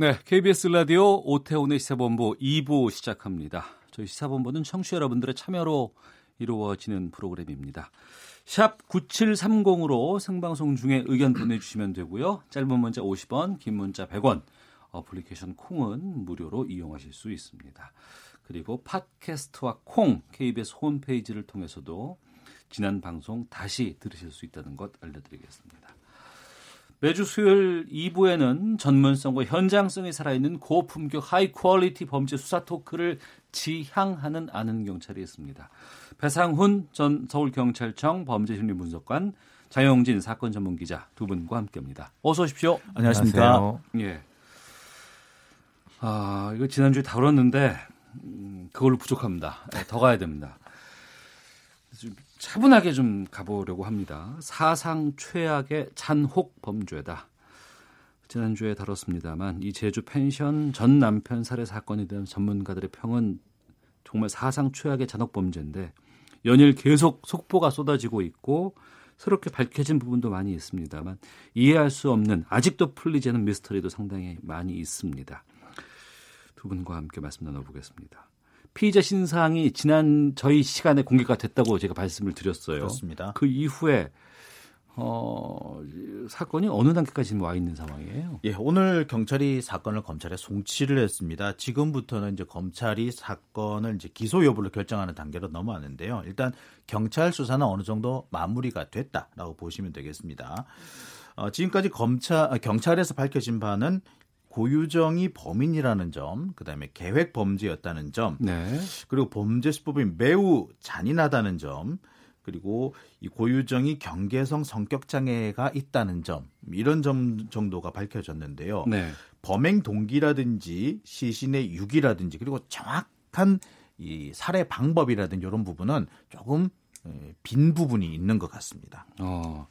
네, KBS 라디오 오태훈의 시사본부 2부 시작합니다. 저희 시사본부는 청취자 여러분들의 참여로 이루어지는 프로그램입니다. 샵 9730으로 생방송 중에 의견 보내주시면 되고요. 짧은 문자 50원, 긴 문자 100원, 어플리케이션 콩은 무료로 이용하실 수 있습니다. 그리고 팟캐스트와 콩, KBS 홈페이지를 통해서도 지난 방송 다시 들으실 수 있다는 것 알려드리겠습니다. 매주 수요일 2부에는 전문성과 현장성이 살아있는 고품격 high quality 범죄 수사 talk를 지향하는 아는 경찰이 있습니다. 배상훈 전 서울경찰청 범죄심리분석관, 장영진 사건 전문 기자 두 분과 함께합니다. 어서 오십시오. 안녕하십니까. 예. 아 이거 지난주에 다뤘는데 음, 그걸로 부족합니다. 네, 더 가야 됩니다. 좀 차분하게 좀 가보려고 합니다. 사상 최악의 잔혹 범죄다. 지난주에 다뤘습니다만 이 제주 펜션 전 남편 살해 사건에 대한 전문가들의 평은 정말 사상 최악의 잔혹 범죄인데 연일 계속 속보가 쏟아지고 있고 새롭게 밝혀진 부분도 많이 있습니다만 이해할 수 없는 아직도 풀리지 않은 미스터리도 상당히 많이 있습니다. 두 분과 함께 말씀 나눠보겠습니다. 피의자 신상이 지난 저희 시간에 공개가 됐다고 제가 말씀을 드렸어요. 그렇습니다. 그 이후에 어, 사건이 어느 단계까지 와 있는 상황이에요? 예, 오늘 경찰이 사건을 검찰에 송치를 했습니다. 지금부터는 이제 검찰이 사건을 이제 기소 여부를 결정하는 단계로 넘어왔는데요. 일단 경찰 수사는 어느 정도 마무리가 됐다라고 보시면 되겠습니다. 어, 지금까지 검찰 경찰에서 밝혀진 바는 고유정이 범인이라는 점, 그다음에 계획 범죄였다는 점, 네. 그리고 범죄 수법이 매우 잔인하다는 점, 그리고 이 고유정이 경계성 성격 장애가 있다는 점 이런 점 정도가 밝혀졌는데요. 네. 범행 동기라든지 시신의 유기라든지 그리고 정확한 이 살해 방법이라든지 이런 부분은 조금 에, 빈 부분이 있는 것 같습니다. 어,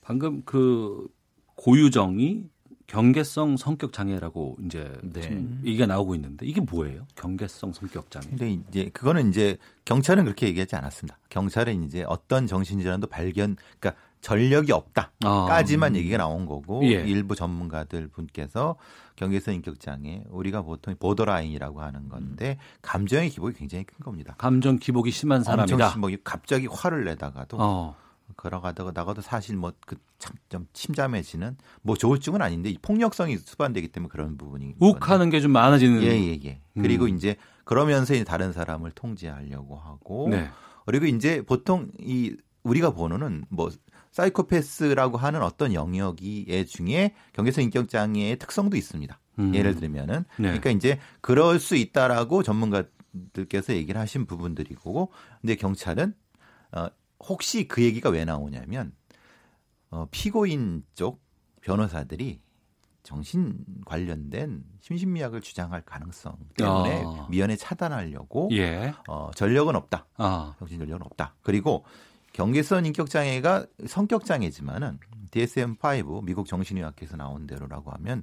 방금 그 고유정이 경계성 성격 장애라고 이제 네. 얘기가 나오고 있는데 이게 뭐예요? 경계성 성격 장애. 근데 이제 그거는 이제 경찰은 그렇게 얘기하지 않았습니다. 경찰은 이제 어떤 정신질환도 발견, 그러니까 전력이 없다까지만 얘기가 나온 거고 예. 일부 전문가들 분께서 경계성 인격 장애 우리가 보통 보더라인이라고 하는 건데 감정의 기복이 굉장히 큰 겁니다. 감정 기복이 심한 사람이다. 심하게 갑자기 화를 내다가도 어. 걸어가다가 나가도 사실 뭐그참좀 침잠해지는 뭐 조울증은 아닌데 이 폭력성이 수반되기 때문에 그런 부분이 욱하는 게 좀 많아지는. 예예 예, 음. 그리고 이제 그러면서 이제 다른 사람을 통제하려고 하고 네. 그리고 이제 보통 이 우리가 보는 뭐 사이코패스라고 하는 어떤 영역이 중에 경계성 인격 장애의 특성도 있습니다. 음. 예를 들면은 네. 그러니까 이제 그럴 수 있다라고 전문가들께서 얘기를 하신 부분들이고 근데 경찰은 어 혹시 그 얘기가 왜 나오냐면 어 피고인 쪽 변호사들이 정신 관련된 심신미약을 주장할 가능성 때문에 아. 미연에 차단하려고 예. 어 전력은 없다. 아. 정신 전력은 없다. 그리고 경계성 인격 장애가 성격 장애지만은 DSM-5 미국 정신의학회에서 나온 대로라고 하면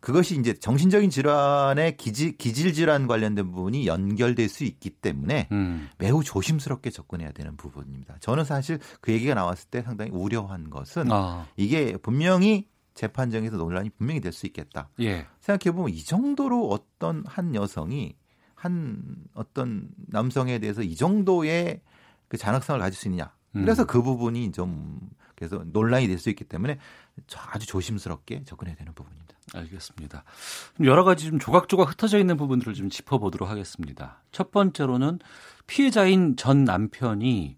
그것이 이제 정신적인 질환의 기질, 기질 질환 관련된 부분이 연결될 수 있기 때문에 음. 매우 조심스럽게 접근해야 되는 부분입니다. 저는 사실 그 얘기가 나왔을 때 상당히 우려한 것은 아. 이게 분명히 재판정에서 논란이 분명히 될 수 있겠다. 예. 생각해 보면 이 정도로 어떤 한 여성이 한 어떤 남성에 대해서 이 정도의 그 잔혹성을 가질 수 있느냐. 그래서 음. 그 부분이 좀 그래서 논란이 될 수 있기 때문에 아주 조심스럽게 접근해야 되는 부분입니다. 알겠습니다. 좀 여러 가지 좀 조각조각 흩어져 있는 부분들을 좀 짚어보도록 하겠습니다. 첫 번째로는 피해자인 전 남편이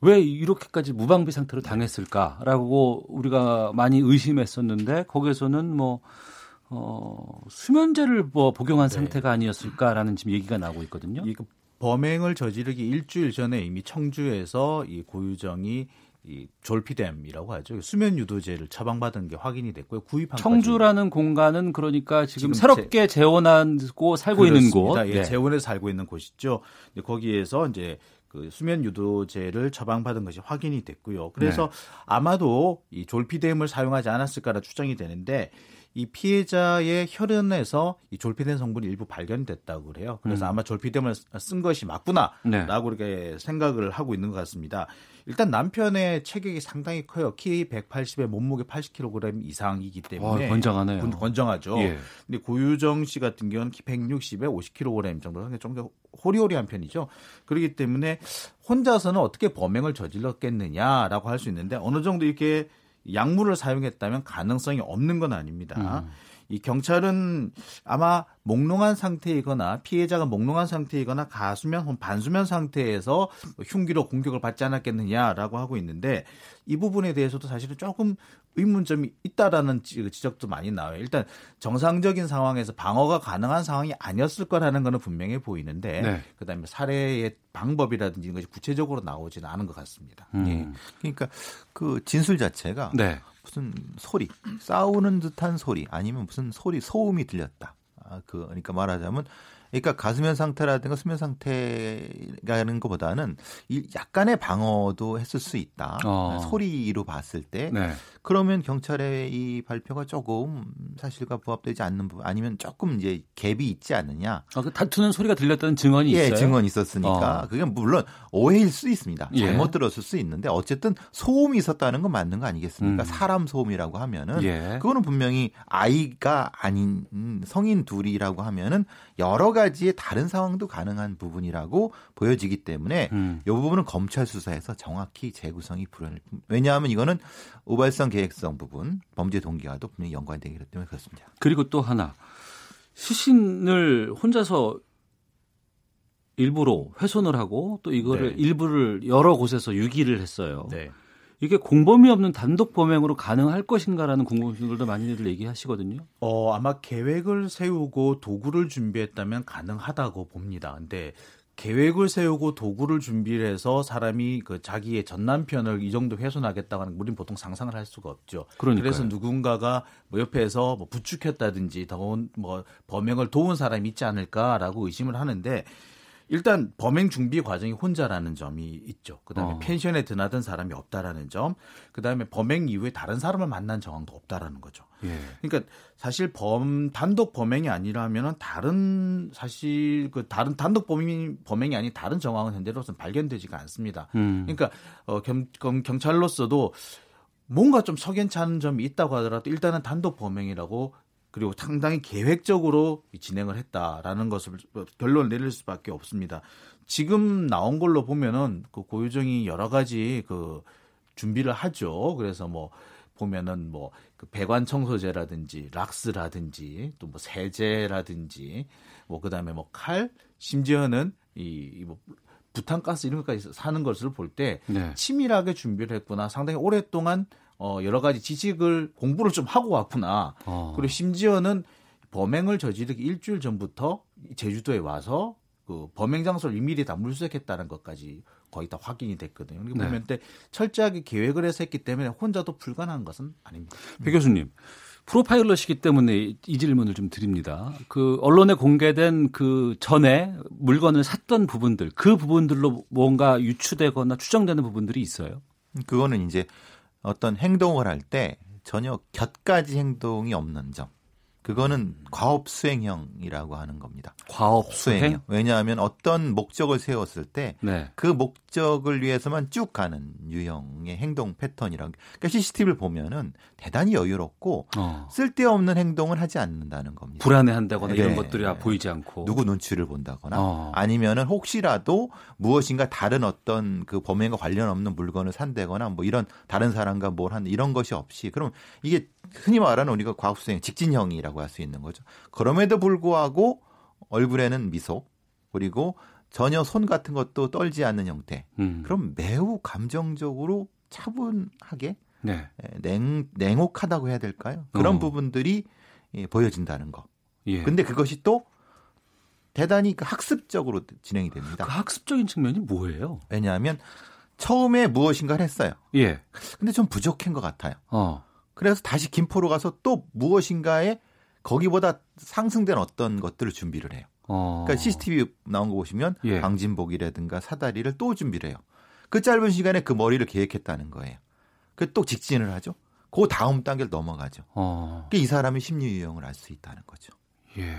왜 이렇게까지 무방비 상태로 당했을까라고 우리가 많이 의심했었는데 거기에서는 뭐 어, 수면제를 뭐 복용한 네. 상태가 아니었을까라는 지금 얘기가 나오고 있거든요. 이 범행을 저지르기 일주일 전에 이미 청주에서 이 고유정이 이 졸피뎀이라고 하죠. 수면 유도제를 처방받은 게 확인이 됐고요. 구입한 청주라는 공간은 그러니까 지금, 지금 새롭게 재원하고 살고 있는 곳. 그렇습니다. 예, 네. 재원에 살고 있는 곳이죠. 근데 거기에서 이제 그 수면 유도제를 처방받은 것이 확인이 됐고요. 그래서 네. 아마도 이 졸피뎀을 사용하지 않았을까라 추정이 되는데 이 피해자의 혈흔에서 이 졸피뎀 성분이 일부 발견됐다고 그래요. 그래서 음. 아마 졸피뎀을 쓴 것이 맞구나라고 네. 이렇게 생각을 하고 있는 것 같습니다. 일단 남편의 체격이 상당히 커요. 키 180에 몸무게 80kg 이상이기 때문에 와, 건장하네요. 건- 건장하죠. 예. 근데 고유정 씨 같은 경우는 키 160에 50kg 정도 그러니까 좀더 호리호리한 편이죠. 그렇기 때문에 혼자서는 어떻게 범행을 저질렀겠느냐라고 할 수 있는데 어느 정도 이렇게 약물을 사용했다면 가능성이 없는 건 아닙니다. 음. 이 경찰은 아마 몽롱한 상태이거나 피해자가 몽롱한 상태이거나 가수면 혹은 반수면 상태에서 흉기로 공격을 받지 않았겠느냐라고 하고 있는데 이 부분에 대해서도 사실은 조금 의문점이 있다라는 지- 지적도 많이 나와요. 일단 정상적인 상황에서 방어가 가능한 상황이 아니었을 거라는 거는 분명해 보이는데 네. 그다음에 살해의 방법이라든지 이런 것이 구체적으로 나오지는 않은 것 같습니다. 음. 예. 그러니까 그 진술 자체가 네. 무슨 소리, 싸우는 듯한 소리, 아니면 무슨 소리, 소음이 들렸다. 아, 그, 그러니까 말하자면, 그러니까 가수면 상태라든가 수면 상태라는 것보다는 이 약간의 방어도 했을 수 있다. 어. 소리로 봤을 때. 네. 그러면 경찰의 이 발표가 조금 사실과 부합되지 않는 부분, 아니면 조금 이제 갭이 있지 않느냐. 아, 그 다투는 소리가 들렸다는 증언이 예, 있어요. 증언이 있었으니까 어. 그게 물론 오해일 수 있습니다. 예. 잘못 들었을 수 있는데 어쨌든 소음이 있었다는 건 맞는 거 아니겠습니까? 음. 사람 소음이라고 하면은 예. 그거는 분명히 아이가 아닌 음, 성인 둘이라고 하면은 여러 가지의 다른 상황도 가능한 부분이라고 보여지기 때문에 음. 이 부분은 검찰 수사에서 정확히 재구성이 불안할 뿐. 왜냐하면 이거는 우발성 계획성 부분, 범죄 동기와도 분명히 연관되기 때문에 그렇습니다. 그리고 또 하나 시신을 혼자서 일부러 훼손을 하고 또 이거를 네. 일부를 여러 곳에서 유기를 했어요. 네. 이게 공범이 없는 단독 범행으로 가능할 것인가라는 궁금증들도 많이들 얘기하시거든요. 어, 아마 계획을 세우고 도구를 준비했다면 가능하다고 봅니다. 근데 계획을 세우고 도구를 준비를 해서 사람이 그 자기의 전 남편을 이 정도 훼손하겠다고 하는 건 우리는 보통 상상을 할 수가 없죠. 그러니까요. 그래서 누군가가 뭐 옆에서 뭐 부축했다든지 더운 뭐 범행을 도운 사람이 있지 않을까라고 의심을 하는데 일단 범행 준비 과정이 혼자라는 점이 있죠. 그다음에 어. 펜션에 드나든 사람이 없다라는 점, 그다음에 범행 이후에 다른 사람을 만난 정황도 없다라는 거죠. 예. 그러니까 사실 범 단독 범행이 아니라면은 다른 사실 그 다른 단독 범행 범행이 아닌 다른 정황은 현재로서는 발견되지가 않습니다. 음. 그러니까 어, 겸, 겸, 경찰로서도 뭔가 좀 석연치 않은 점이 있다고 하더라도 일단은 단독 범행이라고 그리고 상당히 계획적으로 진행을 했다라는 것을 결론을 내릴 수밖에 없습니다. 지금 나온 걸로 보면은 그 고유정이 여러 가지 그 준비를 하죠. 그래서 뭐 보면은 뭐 그 배관 청소제라든지 락스라든지 또 뭐 세제라든지 뭐 그다음에 뭐 칼 심지어는 이뭐 부탄가스 이런 것까지 사는 것을 볼때 네. 치밀하게 준비를 했구나. 상당히 오랫동안 어 여러 가지 지식을 공부를 좀 하고 왔구나. 어. 그리고 심지어는 범행을 저지르기 일주일 전부터 제주도에 와서 그 범행 장소를 일일이 다 물색했다는 것까지 거의 다 확인이 됐거든요. 그러니까 네. 보면 때 철저하게 계획을 해서 했기 때문에 혼자도 불가능한 것은 아닙니다. 배 교수님. 프로파일러시기 때문에 이- 이 질문을 좀 드립니다. 그 언론에 공개된 그 전에 물건을 샀던 부분들, 그 부분들로 뭔가 유추되거나 추정되는 부분들이 있어요. 그거는 이제 어떤 행동을 할 때 전혀 곁가지 행동이 없는 점. 그거는 과업 수행형이라고 하는 겁니다. 과업 수행. 수행형. 왜냐하면 어떤 목적을 세웠을 때 네. 그 목적을 위해서만 쭉 가는 유형의 행동 패턴이라고. 그러니까 CCTV를 보면은 대단히 여유롭고 어. 쓸데없는 행동을 하지 않는다는 겁니다. 불안해한다거나 이런 네. 것들이 보이지 않고. 누구 눈치를 본다거나 어. 아니면은 혹시라도 무엇인가 다른 어떤 그 범행과 관련 없는 물건을 산다거나 뭐 이런 다른 사람과 뭘 하는 이런 것이 없이 그럼 이게 흔히 말하는 우리가 과학수행 직진형이라고 할 수 있는 거죠. 그럼에도 불구하고 얼굴에는 미소 그리고 전혀 손 같은 것도 떨지 않는 형태. 음. 그럼 매우 감정적으로 차분하게 네. 에, 냉, 냉혹하다고 해야 될까요? 그런 어. 부분들이 예, 보여진다는 거. 예. 근데 그것이 또 대단히 그 학습적으로 진행이 됩니다. 그 학습적인 측면이 뭐예요? 왜냐하면 처음에 무엇인가를 했어요. 예. 근데 좀 부족한 것 같아요. 어. 그래서 다시 김포로 가서 또 무엇인가에 거기보다 상승된 어떤 것들을 준비를 해요. 어. 그러니까 CCTV 나온 거 보시면 예. 방진복이라든가 사다리를 또 준비를 해요. 그 짧은 시간에 그 머리를 계획했다는 거예요. 그 또 직진을 하죠. 그 다음 단계를 넘어가죠. 어. 그이 사람의 심리 유형을 알 수 있다는 거죠. 예.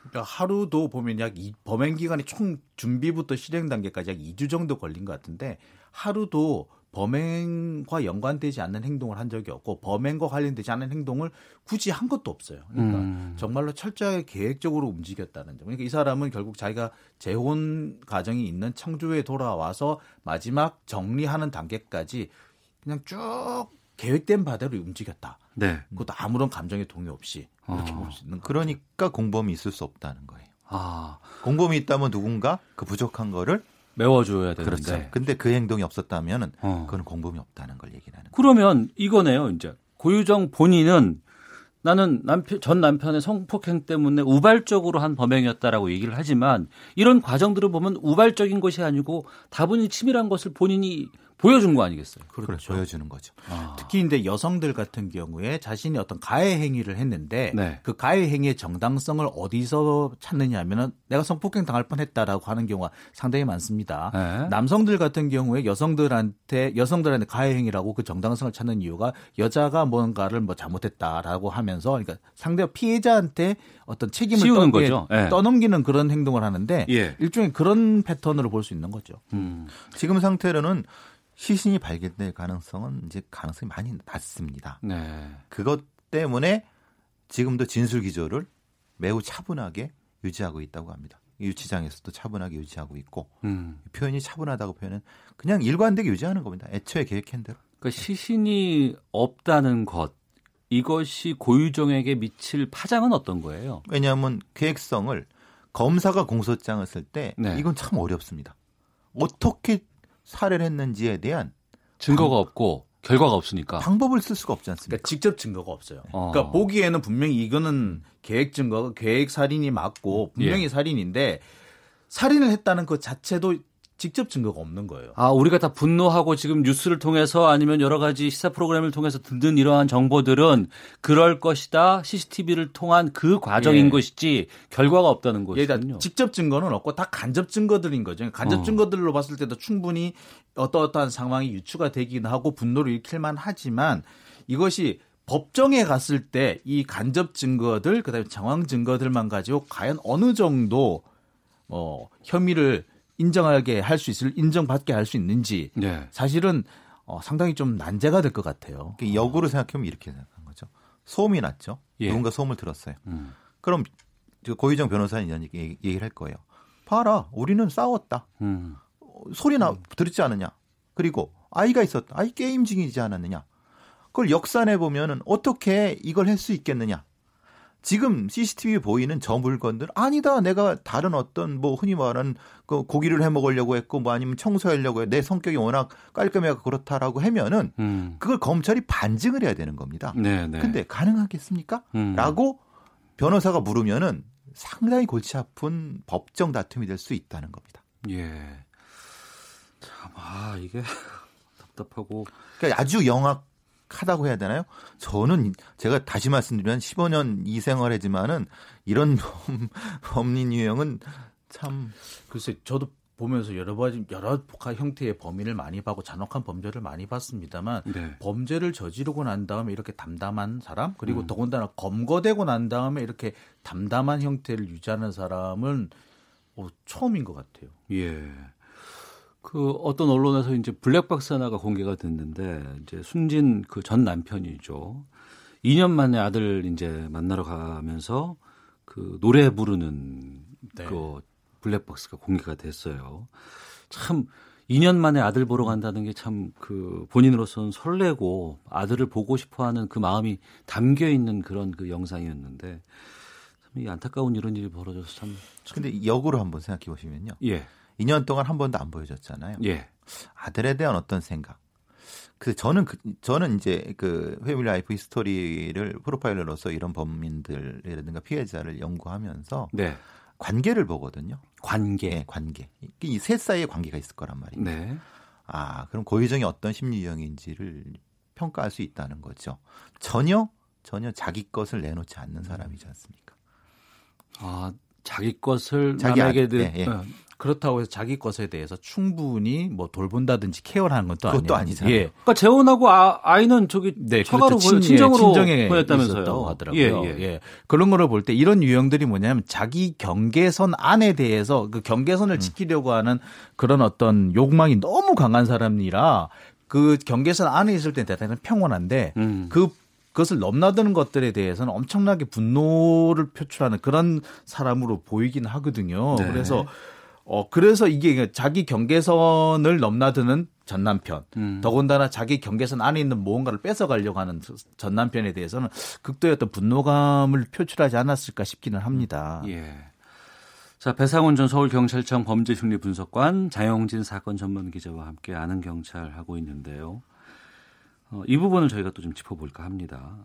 그러니까 하루도 보면 약 이, 범행 기간이 총 준비부터 실행 단계까지 약 2주 정도 걸린 것 같은데 하루도 범행과 연관되지 않는 행동을 한 적이 없고 범행과 관련되지 않은 행동을 굳이 한 것도 없어요. 그러니까 음. 정말로 철저하게 계획적으로 움직였다는 점. 그러니까 이 사람은 결국 자기가 재혼 가정이 있는 청주에 돌아와서 마지막 정리하는 단계까지 그냥 쭉 계획된 바대로 움직였다. 네. 그것도 아무런 감정의 동의 없이 이렇게 아. 볼수 있는 거. 그러니까 공범이 있을 수 없다는 거예요. 아. 공범이 있다면 누군가 그 부족한 거를 메워줘야 되는데. 그렇죠. 근데 그 행동이 없었다면은 어. 그건 공범이 없다는 걸 얘기를 하는 거예요. 그러면 이거네요, 이제. 고유정 본인은 나는 남편, 전 남편의 성폭행 때문에 우발적으로 한 범행이었다라고 얘기를 하지만 이런 과정들을 보면 우발적인 것이 아니고 다분히 치밀한 것을 본인이 보여준 거 아니겠어요? 그걸 보여주는 거죠. 아. 특히 이제 여성들 같은 경우에 자신이 어떤 가해 행위를 했는데 네. 그 가해 행위의 정당성을 어디서 찾느냐 하면은 내가 성폭행 당할 뻔했다라고 하는 경우가 상당히 많습니다. 네. 남성들 같은 경우에 여성들한테 여성들한테 가해 행위라고 그 정당성을 찾는 이유가 여자가 뭔가를 뭐 잘못했다라고 하면서 그러니까 상대 피해자한테 어떤 책임을 떠, 거죠. 예. 떠넘기는 그런 행동을 하는데 예. 일종의 그런 패턴으로 볼 수 있는 거죠. 음. 지금 상태로는 시신이 발견될 가능성은 이제 가능성이 많이 낮습니다. 네. 그것 때문에 지금도 진술 기조를 매우 차분하게 유지하고 있다고 합니다. 유치장에서도 차분하게 유지하고 있고 음. 표현이 차분하다고 표현은 그냥 일관되게 유지하는 겁니다. 애초에 계획한 대로. 그러니까 시신이 없다는 것 이것이 고유정에게 미칠 파장은 어떤 거예요? 왜냐하면 계획성을 검사가 공소장을 쓸때 네. 이건 참 어렵습니다. 어떻게 살해를 했는지에 대한 증거가 없고 결과가 없으니까. 방법을 쓸 수가 없지 않습니까? 그러니까 직접 증거가 없어요. 어. 그러니까 보기에는 분명히 이거는 계획 증거, 계획 살인이 맞고 분명히 예. 살인인데 살인을 했다는 그 자체도 직접 증거가 없는 거예요. 아, 우리가 다 분노하고 지금 뉴스를 통해서 아니면 여러 가지 시사 프로그램을 통해서 듣는 이러한 정보들은 그럴 것이다. CCTV를 통한 그 과정인 예. 것이지 결과가 없다는 얘가 것이군요. 직접 증거는 없고 다 간접 증거들인 거죠. 간접 어. 증거들로 봤을 때도 충분히 어떠어떠한 상황이 유추가 되긴 하고 분노를 일으킬만 하지만 이것이 법정에 갔을 때 이 간접 증거들 그다음에 정황 증거들만 가지고 과연 어느 정도 어 혐의를 인정하게 할 수 있을 인정받게 할 수 있는지 네. 사실은 어, 상당히 좀 난제가 될 것 같아요. 그 역으로 생각하면 이렇게 생각한 거죠. 소음이 났죠. 예. 누군가 소음을 들었어요. 음. 그럼 저 고유정 변호사는 이런 얘기- 얘기를 할 거예요. 봐라, 우리는 싸웠다. 음. 어, 소리 나 들었지 않느냐. 그리고 아이가 있었다. 아이 게임 중이지 않았느냐. 그걸 역산해 보면은 어떻게 이걸 할 수 있겠느냐. 지금 CCTV 보이는 저 물건들 아니다. 내가 다른 어떤 뭐 흔히 말하는 그 고기를 해 먹으려고 했고 뭐 아니면 청소하려고 해. 내 성격이 워낙 깔끔해가 그렇다라고 하면은 음. 그걸 검찰이 반증을 해야 되는 겁니다. 네, 네. 근데 가능하겠습니까? 음. 라고 변호사가 물으면은 상당히 골치 아픈 법정 다툼이 될 수 있다는 겁니다. 예. 참, 아, 이게 답답하고. 그러니까 아주 영악 하다고 해야 되나요? 저는 제가 다시 말씀드리면 15년 이 생활이지만은 이런 범, 법린 유형은 참 글쎄 저도 보면서 여러 가지 여러 형태의 범인을 많이 봐고 잔혹한 범죄를 많이 봤습니다만 네. 범죄를 저지르고 난 다음에 이렇게 담담한 사람 그리고 음. 더군다나 검거되고 난 다음에 이렇게 담담한 형태를 유지하는 사람은 어, 처음인 것 같아요. 예. 그 어떤 언론에서 이제 블랙박스 하나가 공개가 됐는데 이제 순진 그 전 남편이죠. 2년 만에 아들 이제 만나러 가면서 그 노래 부르는 네. 그 블랙박스가 공개가 됐어요. 참 2년 만에 아들 보러 간다는 게 참 그 본인으로서는 설레고 아들을 보고 싶어 하는 그 마음이 담겨 있는 그런 그 영상이었는데 참 이 안타까운 이런 일이 벌어져서 참 근데 역으로 한번 생각해 보시면요. 예. 2년 동안 한 번도 안 보여줬잖아요. 예. 아들에 대한 어떤 생각. 그 저는 그 저는 이제 그 family life history를 프로파일러로서 이런 범인들이라든가 피해자를 연구하면서 네. 관계를 보거든요. 관계. 예, 관계. 이 셋 사이에 관계가 있을 거란 말이에요. 네. 아, 그럼 고유정이 어떤 심리 유형인지를 평가할 수 있다는 거죠. 전혀 전혀 자기 것을 내놓지 않는 사람이지 않습니까? 아, 자기 것을 자기 남에게 아- 예. 어, 그렇다고 해서 자기 것에 대해서 충분히 뭐 돌본다든지 케어를 하는 것도 그것도. 아니잖아요. 예. 그러니까 재혼하고 아, 아이는 저기 네, 처가로 그렇죠. 친- 예, 친정으로 친정에 보냈다면서요. 있었다고 하더라고요. 예, 예. 예. 그런 거를 볼 때 이런 유형들이 뭐냐면 자기 경계선 안에 대해서 그 음. 경계선을 지키려고 하는 그런 어떤 욕망이 너무 강한 사람이라 그 경계선 안에 있을 때 대단히 평온한데 음. 그 그것을 넘나드는 것들에 대해서는 엄청나게 분노를 표출하는 그런 사람으로 보이긴 하거든요. 네. 그래서 어 그래서 이게 자기 경계선을 넘나드는 전 남편, 음. 더군다나 자기 경계선 안에 있는 무언가를 뺏어가려고 하는 전 남편에 대해서는 극도의 어떤 분노감을 표출하지 않았을까 싶기는 합니다. 예. 자, 배상훈 전 서울경찰청 범죄심리분석관 장영진 사건 전문 기자와 함께 아는 경찰 하고 있는데요. 어, 이 부분을 저희가 또 좀 짚어볼까 합니다.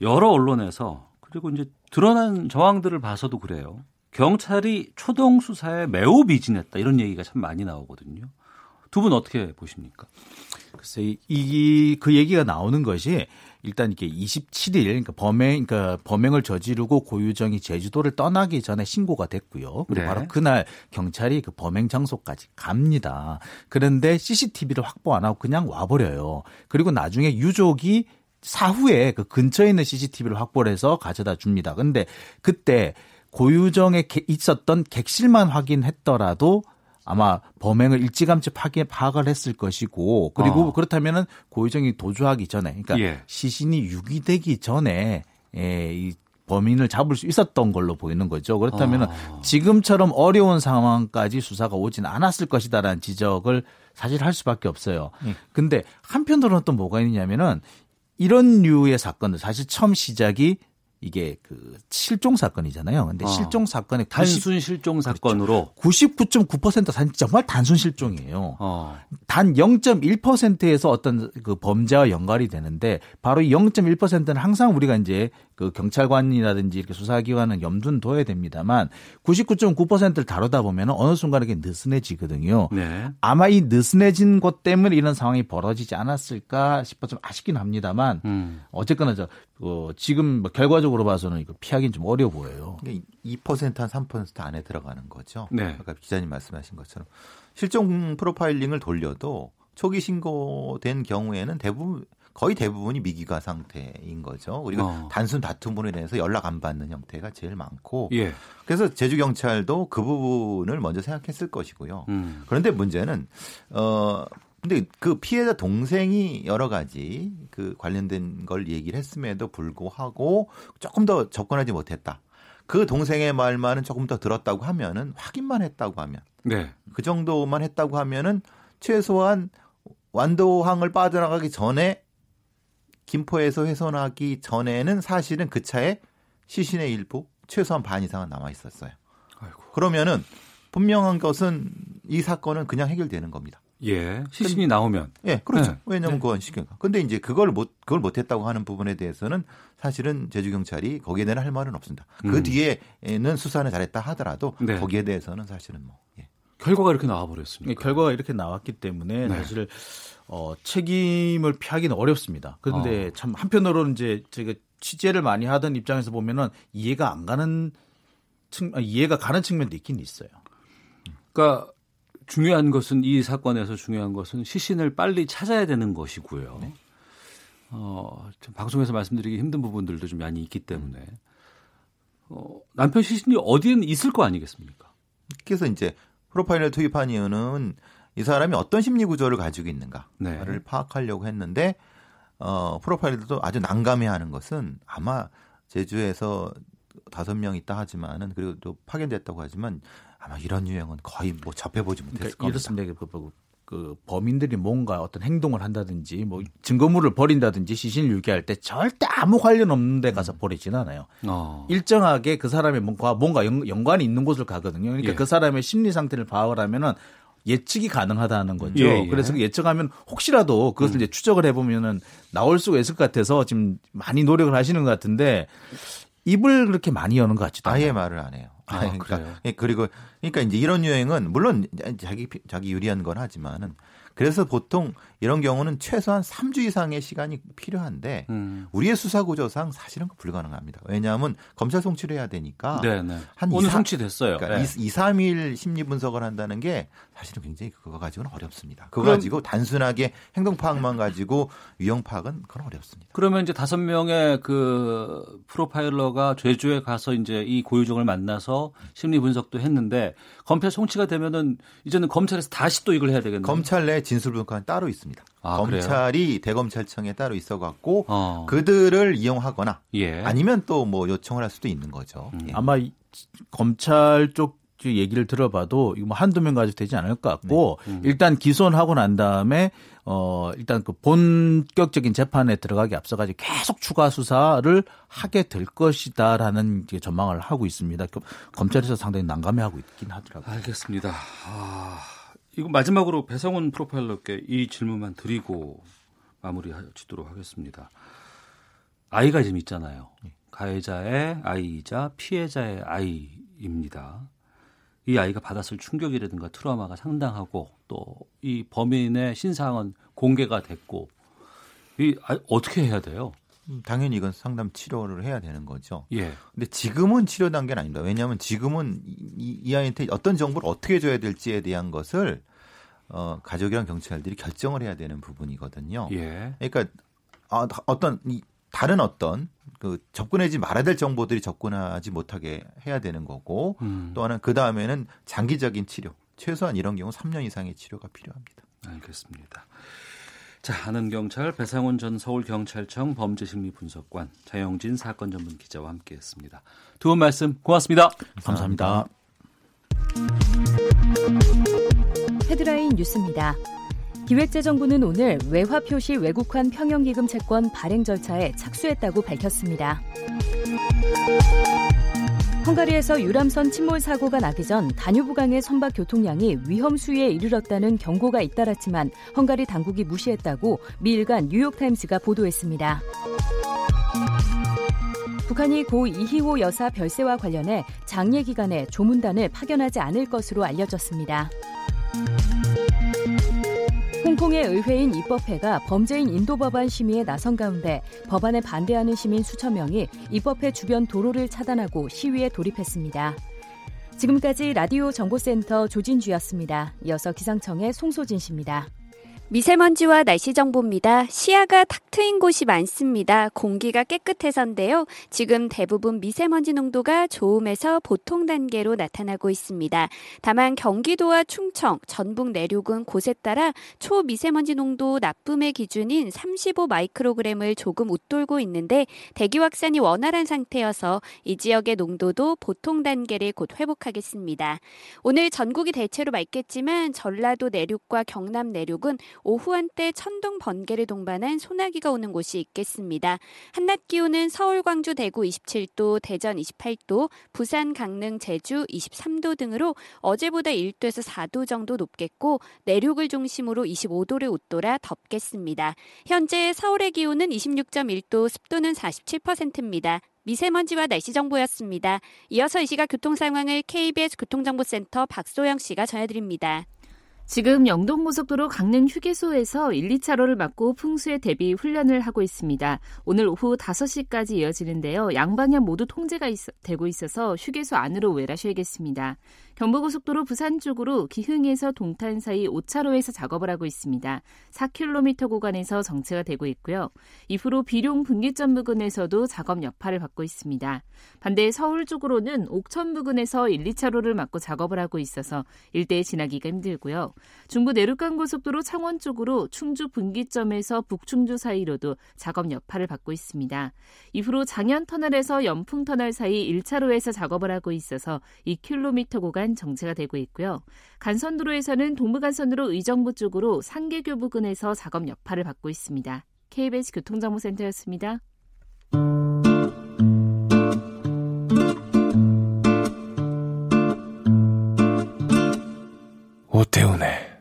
여러 언론에서 그리고 이제 드러난 정황들을 봐서도 그래요. 경찰이 초동 수사에 매우 미진했다 이런 얘기가 참 많이 나오거든요. 두 분 어떻게 보십니까? 글쎄 이그 얘기가 나오는 것이 일단 이게 27일 그러니까 범행 그러니까 범행을 저지르고 고유정이 제주도를 떠나기 전에 신고가 됐고요. 그리고 네. 바로 그날 경찰이 그 범행 장소까지 갑니다. 그런데 CCTV를 확보 안 하고 그냥 와버려요. 그리고 나중에 유족이 사후에 그 근처에 있는 CCTV를 확보를 해서 가져다 줍니다. 근데 그때 고유정에 게- 있었던 객실만 확인했더라도 아마 범행을 일찌감치 파기, 파악을 했을 것이고 그리고 어. 그렇다면은 고유정이 도주하기 전에 그러니까 예. 시신이 유기되기 전에 예, 이 범인을 잡을 수 있었던 걸로 보이는 거죠. 그렇다면은 어. 지금처럼 어려운 상황까지 수사가 오진 않았을 것이다라는 지적을 사실 할 수밖에 없어요. 근데 한편으로는 또 뭐가 있냐면은 이런 류의 사건들 사실 처음 시작이 이게 그 실종 사건이잖아요. 근데 어. 실종 사건의 90, 단순 실종 사건으로 99.9% 사실 정말 단순 실종이에요. 어. 단 0.1%에서 어떤 그 범죄와 연관이 되는데 바로 이 0.1%는 항상 우리가 이제 그 경찰관이라든지 이렇게 수사기관은 염두는 둬야 됩니다만 99.9%를 다루다 보면 어느 순간에 이게 느슨해지거든요. 네. 아마 이 느슨해진 것 때문에 이런 상황이 벌어지지 않았을까 싶어 좀 아쉽긴 합니다만 음. 어쨌거나 저 어, 지금 뭐 결과적으로 봐서는 이거 피하기는 좀 어려워 보여요. 이게 2%한 3% 안에 들어가는 거죠. 네. 아까 기자님 말씀하신 것처럼 실종 프로파일링을 돌려도 초기 신고된 경우에는 대부분 거의 대부분이 미기가 상태인 거죠. 그리고 어. 단순 다툼으로 인해서 연락 안 받는 형태가 제일 많고 예. 그래서 제주 경찰도 그 부분을 먼저 생각했을 것이고요. 음. 그런데 문제는 어 근데 그 피해자 동생이 여러 가지 그 관련된 걸 얘기를 했음에도 불구하고 조금 더 접근하지 못했다. 그 동생의 말만은 조금 더 들었다고 하면은 확인만 했다고 하면 네. 그 정도만 했다고 하면은 최소한 완도항을 빠져나가기 전에 김포에서 훼손하기 전에는 사실은 그 차에 시신의 일부 최소한 반 이상은 남아 있었어요. 아이고. 그러면은 분명한 것은 이 사건은 그냥 해결되는 겁니다. 예. 시신이 나오면 예, 그렇죠. 네. 왜냐하면 그건 시경가. 근데 이제 그걸 못 그걸 못했다고 하는 부분에 대해서는 사실은 제주 경찰이 거기에 대한 할 말은 없습니다. 그 음. 뒤에는 수사는 잘했다 하더라도 네. 거기에 대해서는 사실은 뭐 예. 결과가 이렇게 나와 버렸습니다. 결과가 이렇게 나왔기 때문에 네. 사실 어, 책임을 피하기는 어렵습니다. 그런데 어. 참 한편으로는 이제 제가 취재를 많이 하던 입장에서 보면은 이해가 안 가는 측 아, 이해가 가는 측면도 있긴 있어요. 그러니까 중요한 것은 이 사건에서 중요한 것은 시신을 빨리 찾아야 되는 것이고요. 어, 좀 방송에서 말씀드리기 힘든 부분들도 좀 많이 있기 때문에 어, 남편 시신이 어디에는 있을 거 아니겠습니까? 그래서 이제 프로파일을 투입한 이유는 이 사람이 어떤 심리 구조를 가지고 네. 있는가를 파악하려고 했는데 어 프로파일도 아주 난감해하는 것은 아마 제주에서 다섯 명 있다 하지만은 그리고 또 파견됐다고 하지만 아마 이런 유형은 거의 뭐 접해보지 못했을 그러니까 겁니다. 이렇습니다. 그, 범인들이 뭔가 어떤 행동을 한다든지 뭐 증거물을 버린다든지 시신을 유기할 때 절대 아무 관련 없는 데 가서 버리진 않아요. 어. 일정하게 그 사람의 뭔가 뭔가 연, 연관이 있는 곳을 가거든요. 그러니까 예. 그 사람의 심리 상태를 파악을 하면은 예측이 가능하다는 거죠. 예, 예. 그래서 그 예측하면 혹시라도 그것을 이제 추적을 해보면은 나올 수가 있을 것 같아서 지금 많이 노력을 하시는 것 같은데 입을 그렇게 많이 여는 것 같지도 않아요. 아예 말을 안 해요. 아, 그러니까 그래요? 예, 그리고 그러니까 이제 이런 유행은 물론 자기 자기 유리한 건 하지만은 그래서 보통 이런 경우는 최소한 3주 이상의 시간이 필요한데 음. 우리의 수사 구조상 사실은 불가능합니다. 왜냐하면 검찰 송치를 해야 되니까 네네. 한 오늘 이, 사- 성취됐어요. 그러니까 네. 2, 3일 심리 분석을 한다는 게 사실은 굉장히 그거 가지고는 어렵습니다. 그거 그럼- 가지고 단순하게 행동 파악만 가지고 유형 파악은 그건 어렵습니다. 그러면 이제 다섯 명의 그 프로파일러가 제주에 가서 이제 이 고유정을 만나서 심리 분석도 했는데 검찰 송치가 되면은 이제는 검찰에서 다시 또 이걸 해야 되겠네요. 검찰 내 진술 분석은 따로 있습니다. 아, 검찰이 대검찰청에 따로 있어 갖고 어. 그들을 이용하거나 예. 아니면 또 뭐 요청을 할 수도 있는 거죠. 음. 예. 아마 이- 검찰 쪽 얘기를 들어봐도 이거 뭐 한두 명 가지고 되지 않을 것 같고 네. 음. 일단 기소하고 난 다음에 어 일단 그 본격적인 재판에 들어가기 앞서 가지고 계속 추가 수사를 하게 될 것이다라는 이제 전망을 하고 있습니다. 그 검찰에서 상당히 난감해하고 있긴 하더라고요. 알겠습니다. 아, 이거 마지막으로 배성훈 프로파일러께 이 질문만 드리고 마무리 짓도록 하겠습니다. 아이가 지금 있잖아요. 가해자의 아이이자 피해자의 아이입니다. 이 아이가 받았을 충격이라든가 트라우마가 상당하고 또 이 범인의 신상은 공개가 됐고 이 아, 어떻게 해야 돼요? 음, 당연히 이건 상담 치료를 해야 되는 거죠. 예. 근데 지금은 치료 단계는 아닙니다. 왜냐하면 지금은 이, 이 아이한테 어떤 정보를 어떻게 줘야 될지에 대한 것을 어, 가족이랑 경찰들이 결정을 해야 되는 부분이거든요. 예. 그러니까 아, 어떤 이 다른 어떤 그 접근하지 말아야 될 정보들이 접근하지 못하게 해야 되는 거고 음, 또 하나는 그 다음에는 장기적인 치료 최소한 이런 경우 3년 이상의 치료가 필요합니다. 알겠습니다. 자, 아는 경찰 배상훈 전 서울 경찰청 범죄심리 분석관 자영진 사건 전문 기자와 함께했습니다. 두 분 말씀 고맙습니다. 감사합니다. 헤드라인 뉴스입니다. 기획재정부는 오늘 외화 표시 외국환 평형기금 채권 발행 절차에 착수했다고 밝혔습니다. 헝가리에서 유람선 침몰 사고가 나기 전 다뉴브강의 선박 교통량이 위험 수위에 이르렀다는 경고가 잇따랐지만 헝가리 당국이 무시했다고 미 일간 뉴욕타임스가 보도했습니다. 북한이 고 이희호 여사 별세와 관련해 장례 기간에 조문단을 파견하지 않을 것으로 알려졌습니다. 홍콩의 의회인 입법회가 범죄인 인도 법안 심의에 나선 가운데 법안에 반대하는 시민 수천 명이 입법회 주변 도로를 차단하고 시위에 돌입했습니다. 지금까지 라디오 정보센터 조진주였습니다. 이어서 기상청의 송소진 씨입니다. 미세먼지와 날씨 정보입니다. 시야가 탁 트인 곳이 많습니다. 공기가 깨끗해서인데요. 지금 대부분 미세먼지 농도가 좋음에서 보통 단계로 나타나고 있습니다. 다만 경기도와 충청, 전북 내륙은 곳에 따라 초미세먼지 농도 나쁨의 기준인 35 마이크로그램을 조금 웃돌고 있는데 대기 확산이 원활한 상태여서 이 지역의 농도도 보통 단계를 곧 회복하겠습니다. 오늘 전국이 대체로 맑겠지만 전라도 내륙과 경남 내륙은 오후 한때 천둥 번개를 동반한 소나기가 오는 곳이 있겠습니다. 한낮 기온은 서울, 광주, 대구 27도, 대전 28도, 부산, 강릉, 제주 23도 등으로 어제보다 1도에서 4도 정도 높겠고 내륙을 중심으로 25도를 웃돌아 덥겠습니다. 현재 서울의 기온은 26.1도, 습도는 47%입니다. 미세먼지와 날씨 정보였습니다. 이어서 이 시각 교통 상황을 KBS 교통정보센터 박소영 씨가 전해드립니다. 지금 영동고속도로 강릉 휴게소에서 1, 2차로를 막고 풍수에 대비 훈련을 하고 있습니다. 오늘 오후 5시까지 이어지는데요. 양방향 모두 통제가 있, 되고 있어서 휴게소 안으로 외라셔야겠습니다. 경부고속도로 부산 쪽으로 기흥에서 동탄 사이 5차로에서 작업을 하고 있습니다. 4km 구간에서 정체가 되고 있고요. 이후로 비룡 분기점 부근에서도 작업 여파를 받고 있습니다. 반대 서울 쪽으로는 옥천 부근에서 1, 2차로를 막고 작업을 하고 있어서 일대에 지나기가 힘들고요. 중부 내륙간 고속도로 창원 쪽으로 충주 분기점에서 북충주 사이로도 작업 여파를 받고 있습니다. 이후로 장현 터널에서 연풍 터널 사이 1차로에서 작업을 하고 있어서 2km 구간 정체가 되고 있고요. 간선도로에서는 동부간선으로 의정부 쪽으로 상계교 부근에서 작업 여파를 받고 있습니다. KBS 교통정보센터였습니다. 오태훈의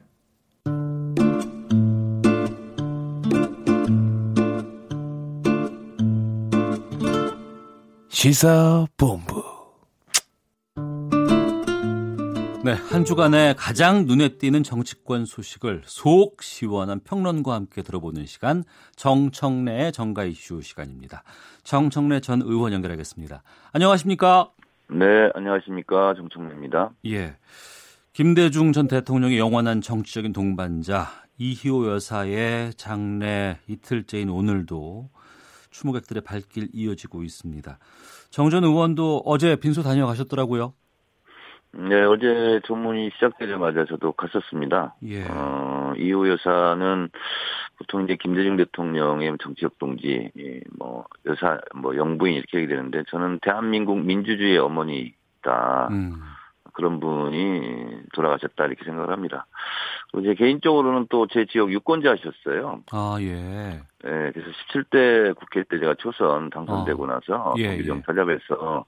시사본부. 네, 한 주간의 가장 눈에 띄는 정치권 소식을 속 시원한 평론과 함께 들어보는 시간 정청래의 정가 이슈 시간입니다. 정청래 전 의원 연결하겠습니다. 안녕하십니까? 네, 안녕하십니까. 정청래입니다. 예. 김대중 전 대통령의 영원한 정치적인 동반자 이희호 여사의 장례 이틀째인 오늘도 추모객들의 발길 이어지고 있습니다. 정 전 의원도 어제 빈소 다녀가셨더라고요. 네, 어제 조문이 시작되자마자 저도 갔었습니다. 예. 어, 이호 여사는 보통 이제 김대중 대통령의 정치적 동지, 예, 뭐, 여사, 뭐, 영부인 이렇게 얘기 되는데 저는 대한민국 민주주의의 어머니다. 음. 그런 분이 돌아가셨다 이렇게 생각을 합니다. 이제 개인적으로는 또 제 지역 유권자셨어요. 아, 예. 예, 그래서 17대 국회 때 제가 초선 당선되고 어. 나서 예, 경기정 예. 찾아뵈서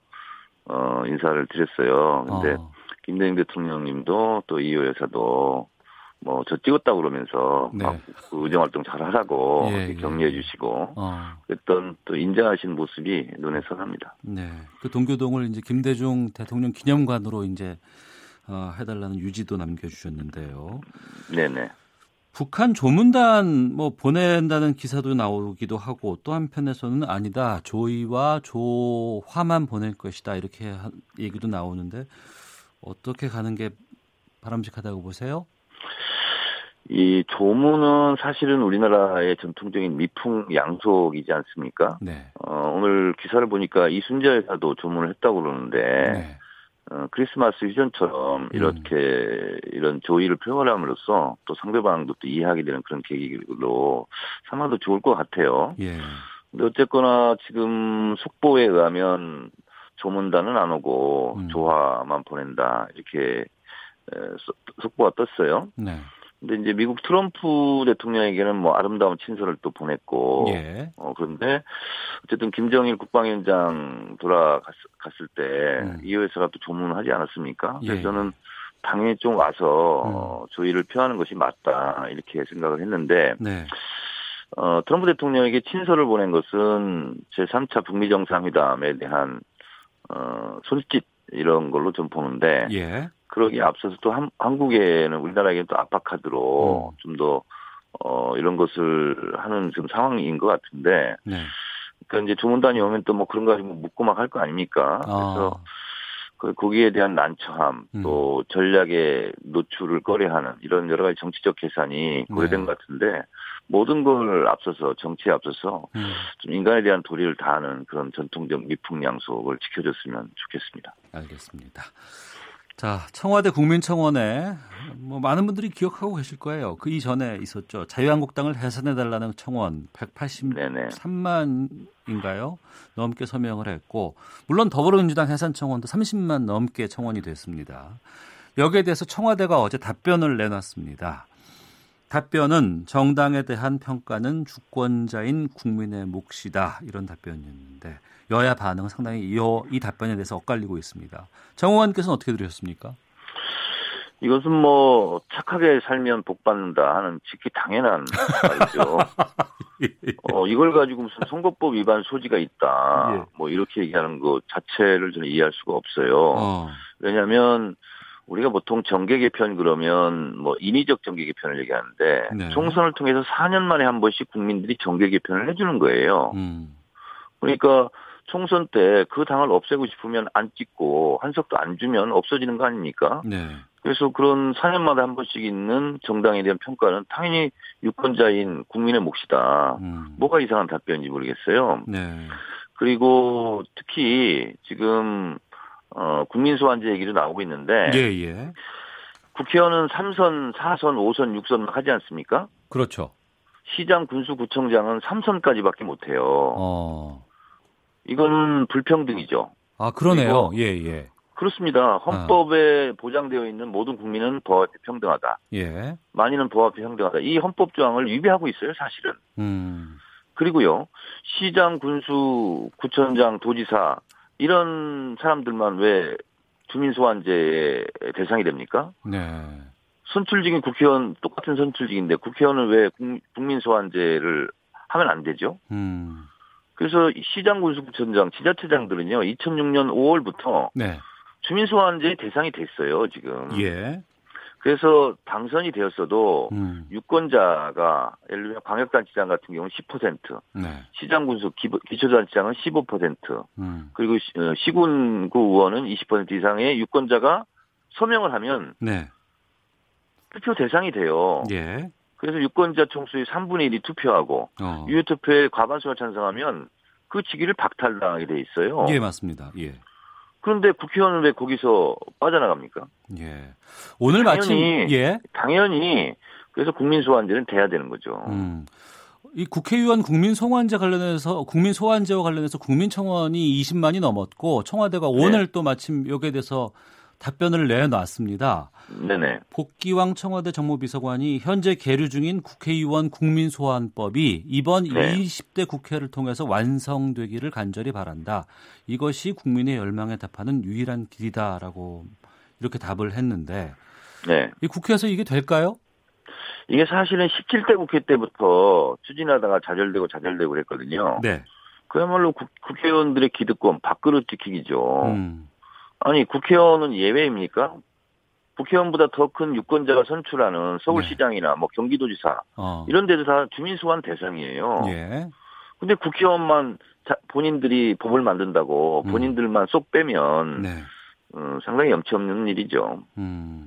어, 인사를 드렸어요. 근데 어. 김대중 대통령님도 또 이호 여사도 뭐 저 찍었다고 그러면서 네. 막그 의정 활동 잘 하라고 예, 예. 격려해 주시고 어. 그랬던 또 인정하신 모습이 눈에 선합니다. 네. 그 동교동을 이제 김대중 대통령 기념관으로 이제 어, 해달라는 유지도 남겨주셨는데요. 네네. 북한 조문단 뭐 보낸다는 기사도 나오기도 하고 또 한편에서는 아니다 조이와 조화만 보낼 것이다 이렇게 하- 얘기도 나오는데 어떻게 가는 게 바람직하다고 보세요? 이 조문은 사실은 우리나라의 전통적인 미풍 양속이지 않습니까? 네. 어, 오늘 기사를 보니까 이순재 여사도 조문을 했다고 그러는데 네. 어, 크리스마스 휴전처럼 이렇게 이런 조의를 표현함으로써 또 상대방도 또 이해하게 되는 그런 계기로 삼아 도 좋을 것 같아요. 예. 근데 어쨌거나 지금 속보에 의하면 조문단은 안 오고 음. 조화만 보낸다 이렇게 속보가 떴어요. 네. 근데 이제 미국 트럼프 대통령에게는 뭐 아름다운 친서를 또 보냈고 예. 어, 그런데, 어쨌든 김정일 국방위원장 돌아갔을 때, 음. 이 회사가 또 조문을 하지 않았습니까? 예. 그래서 저는 당연히 좀 와서, 음. 어, 조의를 표하는 것이 맞다, 이렇게 생각을 했는데, 네. 어, 트럼프 대통령에게 친서를 보낸 것은 제3차 북미 정상회담에 대한, 어, 손짓, 이런 걸로 좀 보는데, 예. 그러기에 앞서서 또 한, 한국에는 우리나라에게는 또 압박카드로 음. 좀 더, 어, 이런 것을 하는 지금 상황인 것 같은데, 네. 그러니까 이제 조문단이 오면 또 뭐 그런 거 가지고 묻고 막 할 거 아닙니까? 그래서 아, 그 거기에 대한 난처함, 음. 또 전략의 노출을 꺼려하는 이런 여러 가지 정치적 계산이 고려된 네. 것 같은데 모든 걸 앞서서 정치에 앞서서 음. 좀 인간에 대한 도리를 다하는 그런 전통적 미풍양속을 지켜줬으면 좋겠습니다. 알겠습니다. 자, 청와대 국민청원에 뭐 많은 분들이 기억하고 계실 거예요. 그 이전에 있었죠. 자유한국당을 해산해달라는 청원 네네. 183만인가요? 넘게 서명을 했고, 물론 더불어민주당 해산 청원도 30만 넘게 청원이 됐습니다. 여기에 대해서 청와대가 어제 답변을 내놨습니다. 답변은 정당에 대한 평가는 주권자인 국민의 몫이다. 이런 답변이었는데 여야 반응은 상당히 이, 이 답변에 대해서 엇갈리고 있습니다. 정 의원께서는 어떻게 들으셨습니까? 이것은 뭐 착하게 살면 복 받는다 하는 지극히 당연한 말이죠. 어, 이걸 가지고 무슨 선거법 위반 소지가 있다. 예. 뭐 이렇게 얘기하는 것 자체를 저는 이해할 수가 없어요. 어, 왜냐하면 우리가 보통 정계 개편 그러면 뭐 인위적 정계 개편을 얘기하는데 네. 총선을 통해서 4년 만에 한 번씩 국민들이 정계 개편을 해주는 거예요. 음, 그러니까 총선 때 그 당을 없애고 싶으면 안 찍고 한석도 안 주면 없어지는 거 아닙니까? 네, 그래서 그런 4년마다 한 번씩 있는 정당에 대한 평가는 당연히 유권자인 국민의 몫이다. 음, 뭐가 이상한 답변인지 모르겠어요. 네, 그리고 특히 지금 어 국민 소환제 얘기도 나오고 있는데 예, 예, 국회의원은 3선, 4선, 5선, 6선 하지 않습니까? 그렇죠. 시장, 군수, 구청장은 3선까지밖에 못 해요. 어, 이거는 불평등이죠. 아 그러네요. 예, 예, 그렇습니다. 헌법에 보장되어 있는 모든 국민은 법 앞에 평등하다. 예, 법 앞에 평등하다. 이 헌법 조항을 위배하고 있어요, 사실은. 음, 그리고요, 시장, 군수, 구청장, 도지사, 이런 사람들만 왜 주민소환제의 대상이 됩니까? 네, 선출직인 국회의원, 똑같은 선출직인데 국회의원은 왜 국- 국민소환제를 하면 안 되죠? 음, 그래서 시장 군수구청장, 지자체장들은요, 2006년 5월부터 네. 주민소환제 대상이 됐어요, 지금. 예. 그래서 당선이 되었어도 음. 유권자가 예를 들면 광역단체장 같은 경우는 10%, 네. 시장 군수 기초단체장은 15%, 음. 그리고 시- 어, 시군구 의원은 20% 이상의 유권자가 서명을 하면 네. 투표 대상이 돼요. 예. 그래서 유권자 총수의 3분의 1이 투표하고 어. 유효투표에 과반수가 찬성하면 그 직위를 박탈당하게 돼 있어요. 예, 맞습니다. 예. 그런데 국회의원은 왜 거기서 빠져나갑니까? 예. 오늘 마침 당연히 예. 당연히 그래서 국민 소환제는 돼야 되는 거죠. 음. 이 국회의원 국민 소환제 관련해서 국민 소환제와 관련해서 국민청원이 20만이 넘었고 청와대가 네. 오늘 또 마침 여기에 대해서 답변을 내놨습니다. 네네. 복기왕 청와대 정무비서관이 현재 계류 중인 국회의원 국민소환법이 이번 네. 20대 국회를 통해서 완성되기를 간절히 바란다. 이것이 국민의 열망에 답하는 유일한 길이다라고 이렇게 답을 했는데 네. 이 국회에서 이게 될까요? 이게 사실은 17대 국회 때부터 추진하다가 좌절되고 좌절되고 그랬거든요. 네. 그야말로 국, 국회의원들의 기득권 밥그릇 지키기죠. 음. 아니 국회의원은 예외입니까? 국회의원보다 더 큰 유권자가 선출하는 서울시장이나 뭐 경기도지사 어. 이런 데도 다 주민소환 대상이에요. 예. 근데 국회의원만 자- 본인들이 법을 만든다고 음. 본인들만 쏙 빼면 네. 어, 상당히 염치 없는 일이죠. 음.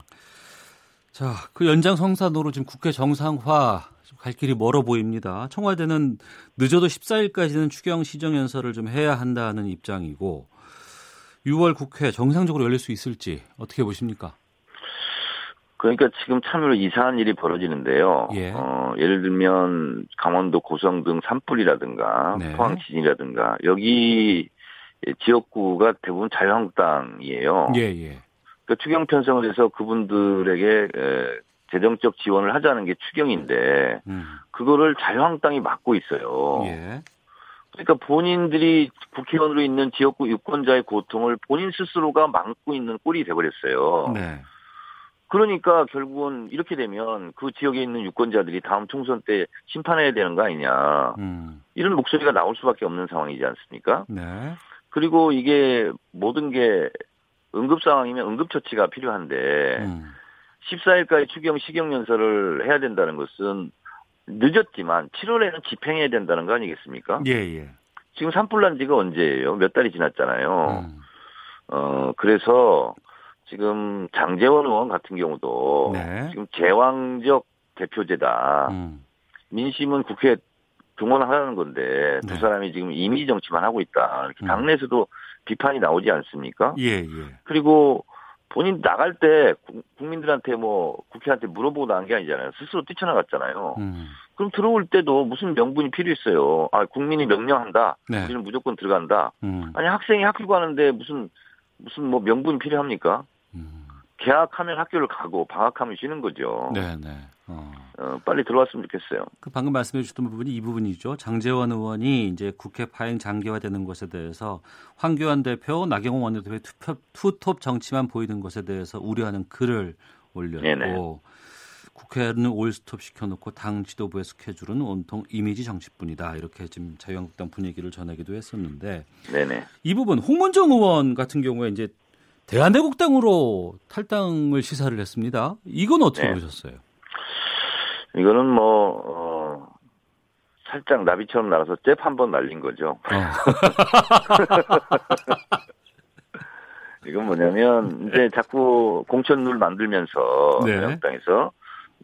자, 그 연장성산으로 지금 국회 정상화 갈 길이 멀어 보입니다. 청와대는 늦어도 14일까지는 추경 시정 연설을 좀 해야 한다는 입장이고 6월 국회 정상적으로 열릴 수 있을지 어떻게 보십니까? 그러니까 지금 참으로 이상한 일이 벌어지는데요. 예. 어, 예를 들면 강원도 고성 등 산불이라든가 네. 포항 지진이라든가 여기 지역구가 대부분 자유한국당이에요. 예, 예. 그러니까 추경 편성을 해서 그분들에게 에, 재정적 지원을 하자는 게 추경인데 음. 그거를 자유한국당이 막고 있어요. 예. 그러니까 본인들이 국회의원으로 있는 지역구 유권자의 고통을 본인 스스로가 막고 있는 꼴이 돼버렸어요. 네. 그러니까 결국은 이렇게 되면 그 지역에 있는 유권자들이 다음 총선 때 심판해야 되는 거 아니냐. 음. 이런 목소리가 나올 수밖에 없는 상황이지 않습니까? 네. 그리고 이게 모든 게 응급 상황이면 응급 처치가 필요한데 음. 14일까지 추경 시경연설을 해야 된다는 것은 늦었지만 7월에는 집행해야 된다는 거 아니겠습니까? 예, 예. 지금 산불 난 지가 언제예요? 몇 달이 지났잖아요. 음. 어, 그래서 지금 장재원 의원 같은 경우도 네. 지금 제왕적 대표제다. 음. 민심은 국회에 등원하라는 건데 두 네. 사람이 지금 이미지 정치만 하고 있다. 이렇게 음. 당내에서도 비판이 나오지 않습니까? 예, 예. 그리고 본인 나갈 때 국- 국민들한테 뭐 국회한테 물어보고 나간 게 아니잖아요. 스스로 뛰쳐나갔잖아요. 음. 그럼 들어올 때도 무슨 명분이 필요했어요. 아, 국민이 명령한다. 네. 우리는 무조건 들어간다. 음. 아니 학생이 학교 가는데 무슨 무슨 뭐 명분이 필요합니까? 음. 개학하면 학교를 가고 방학하면 쉬는 거죠. 네, 네. 어. 어, 빨리 들어왔으면 좋겠어요. 그 방금 말씀해 주셨던 부분이 이 부분이죠. 장재원 의원이 이제 국회 파행 장기화되는 것에 대해서 황교안 대표, 나경원 원내대표의 투표, 투톱 정치만 보이는 것에 대해서 우려하는 글을 올렸고 네네. 국회는 올스톱 시켜놓고 당 지도부의 스케줄은 온통 이미지 정치뿐이다. 이렇게 지금 자유한국당 분위기를 전하기도 했었는데 네네. 이 부분 홍문정 의원 같은 경우에 이제 대한애국당으로 탈당을 시사를 했습니다. 이건 어떻게 네. 보셨어요? 이거는 뭐 어, 살짝 나비처럼 날아서 잽 한 번 날린 거죠. 어. 이건 뭐냐면 이제 자꾸 공천룰 만들면서 네. 자유한국당에서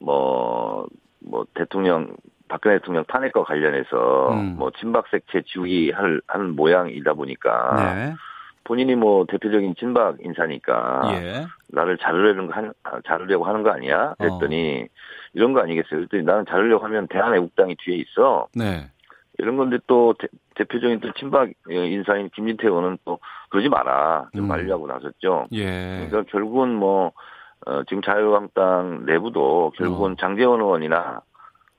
뭐, 뭐 대통령 박근혜 대통령 탄핵과 관련해서 음. 뭐 친박색 재지휘할 하는 모양이다 보니까 네. 본인이 뭐 대표적인 친박 인사니까 예. 나를 자르려는 거 한, 아, 자르려고 하는 거 아니야? 그랬더니 이런 거 아니겠어요? 그랬더니 나는 자르려고 하면 대한 애국당이 뒤에 있어. 네. 이런 건데 또 대, 표적인또 친박 어, 인사인 김진태 의원은 또 그러지 마라 좀 음. 말려고 나섰죠. 예. 그러니까 결국은 뭐 어, 지금 자유한국당 내부도 결국은 어. 장재원 의원이나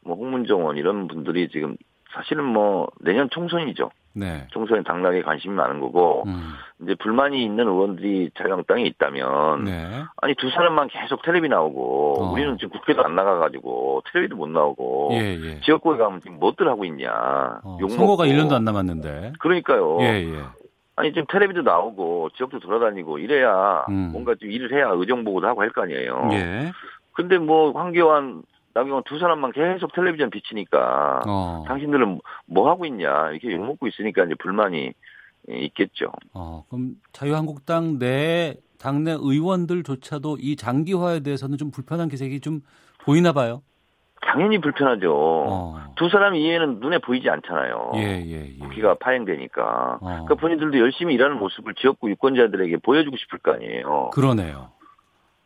뭐 홍문정 의원 이런 분들이 지금 사실은 뭐 내년 총선이죠. 네. 총선에 당락에 관심이 많은 거고 음. 이제 불만이 있는 의원들이 자유한국당에 있다면 네. 아니 두 사람만 계속 텔레비 나오고 어. 우리는 지금 국회도 안 나가가지고 텔레비도 못 나오고 예, 예. 지역구에 가면 지금 뭐들 하고 있냐 어, 욕 선거가 먹고. 1년도 안 남았는데. 그러니까요 예, 예. 아니 지금 텔레비도 나오고 지역도 돌아다니고 이래야 음. 뭔가 좀 일을 해야 의정 보고도 하고 할 거 아니에요 예. 근데 뭐 황교안 나경원 두 사람만 계속 텔레비전 비치니까 어. 당신들은 뭐 하고 있냐 이렇게 욕 먹고 있으니까 이제 불만이 예, 있겠죠. 어, 그럼 자유한국당 내 당내 의원들조차도 이 장기화에 대해서는 좀 불편한 기색이 좀 보이나 봐요. 당연히 불편하죠. 어. 두 사람 이해는 눈에 보이지 않잖아요. 예, 예, 예. 국기가 파행되니까. 어. 그러니까 본인들도 열심히 일하는 모습을 지역구 유권자들에게 보여주고 싶을 거 아니에요. 그러네요.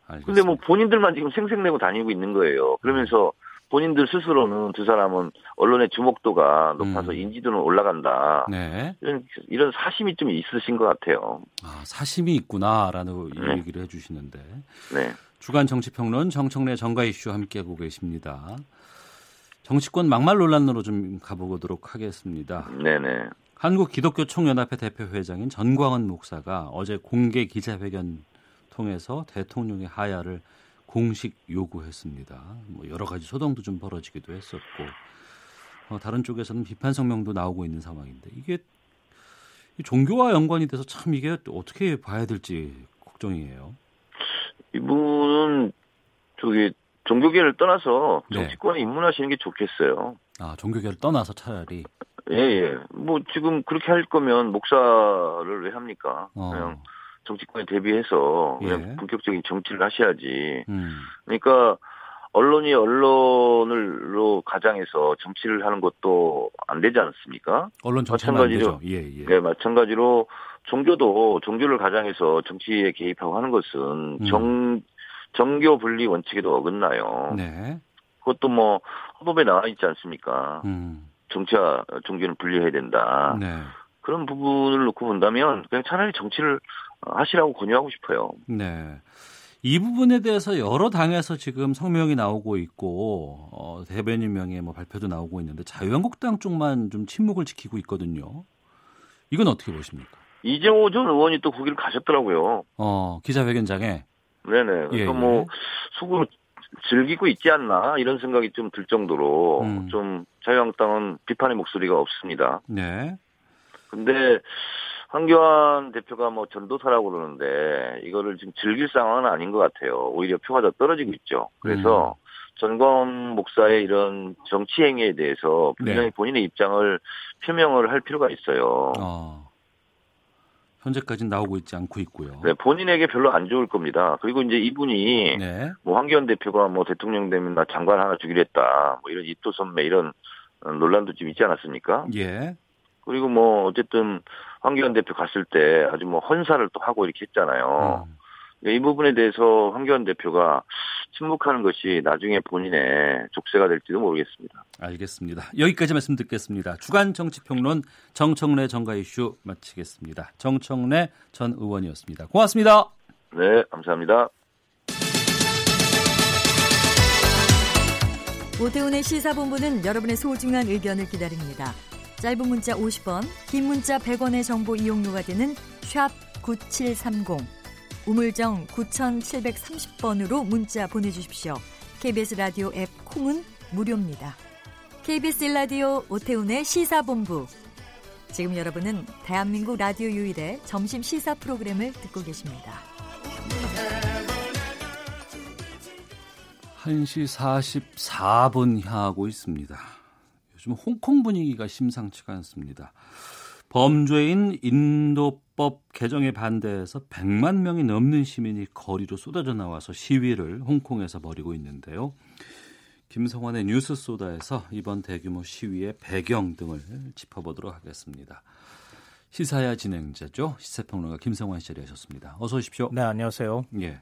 알겠습니다. 근데 뭐 본인들만 지금 생색내고 다니고 있는 거예요. 그러면서 본인들 스스로는 두 사람은 언론의 주목도가 높아서 음. 인지도는 올라간다. 네. 이런 이런 사심이 좀 있으신 것 같아요. 아, 사심이 있구나라는 네. 얘기를 해주시는데 네. 주간 정치평론 정청래 정가 이슈 함께하고 계십니다. 정치권 막말 논란으로 좀 가보도록 하겠습니다. 네네. 한국 기독교 총연합회 대표 회장인 전광훈 목사가 어제 공개 기자회견 통해서 대통령의 하야를 공식 요구했습니다. 뭐 여러 가지 소동도 좀 벌어지기도 했었고 어, 다른 쪽에서는 비판 성명도 나오고 있는 상황인데 이게 이 종교와 연관이 돼서 참 이게 어떻게 봐야 될지 걱정이에요. 이분은 저기 종교계를 떠나서 네. 정치권에 입문하시는 게 좋겠어요. 아 종교계를 떠나서 차라리 예, 예. 뭐 지금 그렇게 할 거면 목사를 왜 합니까? 어, 그냥 정치권에 대비해서 그냥 예. 본격적인 정치를 하셔야지. 음, 그러니까 언론이 언론을로 가장해서 정치를 하는 것도 안 되지 않습니까? 언론. 마찬가지로 예, 예. 네, 마찬가지로 종교도 종교를 가장해서 정치에 개입하고 하는 것은 음. 정 정교 분리 원칙에도 어긋나요. 네. 그것도 뭐 헌법에 나와 있지 않습니까? 음, 정치와 종교는 분리해야 된다. 네. 그런 부분을 놓고 본다면 그냥 차라리 정치를 하시라고 권유하고 싶어요. 네. 이 부분에 대해서 여러 당에서 지금 성명이 나오고 있고 어, 대변인 명의 뭐 발표도 나오고 있는데 자유한국당 쪽만 좀 침묵을 지키고 있거든요. 이건 어떻게 보십니까? 이재호 전 의원이 또 거기를 가셨더라고요. 어, 기자회견장에 네네. 예, 그래서 예. 뭐 수고를 즐기고 있지 않나 이런 생각이 좀 들 정도로 음. 좀 자유한국당은 비판의 목소리가 없습니다. 네. 근데 황교안 대표가 뭐 전도사라고 그러는데 이거를 지금 즐길 상황은 아닌 것 같아요. 오히려 표가 더 떨어지고 있죠. 그래서 음. 전광훈 목사의 이런 정치 행위에 대해서 분명히 네. 본인의 입장을 표명을 할 필요가 있어요. 어. 현재까지는 나오고 있지 않고 있고요. 네, 본인에게 별로 안 좋을 겁니다. 그리고 이제 이분이 네. 뭐 황교안 대표가 뭐 대통령 되면 나 장관 하나 주기로 했다. 뭐 이런 입도 선매 이런 어, 논란도 좀 있지 않았습니까? 예. 그리고 뭐 어쨌든 황교안 대표 갔을 때 아주 뭐 헌사를 또 하고 이렇게 했잖아요. 음. 이 부분에 대해서 황교안 대표가 침묵하는 것이 나중에 본인의 족쇄가 될지도 모르겠습니다. 알겠습니다. 여기까지 말씀 듣겠습니다. 주간 정치평론 정청래 정가 이슈 마치겠습니다. 정청래 전 의원이었습니다. 고맙습니다. 네, 감사합니다. 오태훈의 시사본부는 여러분의 소중한 의견을 기다립니다. 짧은 문자 50원, 긴 문자 100원의 정보 이용료가 되는 샵 9730, 우물정 9730번으로 문자 보내주십시오. KBS 라디오 앱 콩은 무료입니다. KBS 라디오 오태훈의 시사본부. 지금 여러분은 대한민국 라디오 유일의 점심 시사 프로그램을 듣고 계십니다. 1시 44분 향하고 있습니다. 요즘 홍콩 분위기가 심상치가 않습니다. 범죄인 인도법 개정에 반대해서 100만 명이 넘는 시민이 거리로 쏟아져 나와서 시위를 홍콩에서 벌이고 있는데요. 김성환의 뉴스 소다에서 이번 대규모 시위의 배경 등을 짚어보도록 하겠습니다. 시사야 진행자죠. 시사평론가 김성환 씨 자리하셨습니다. 어서 오십시오. 네, 안녕하세요. 예.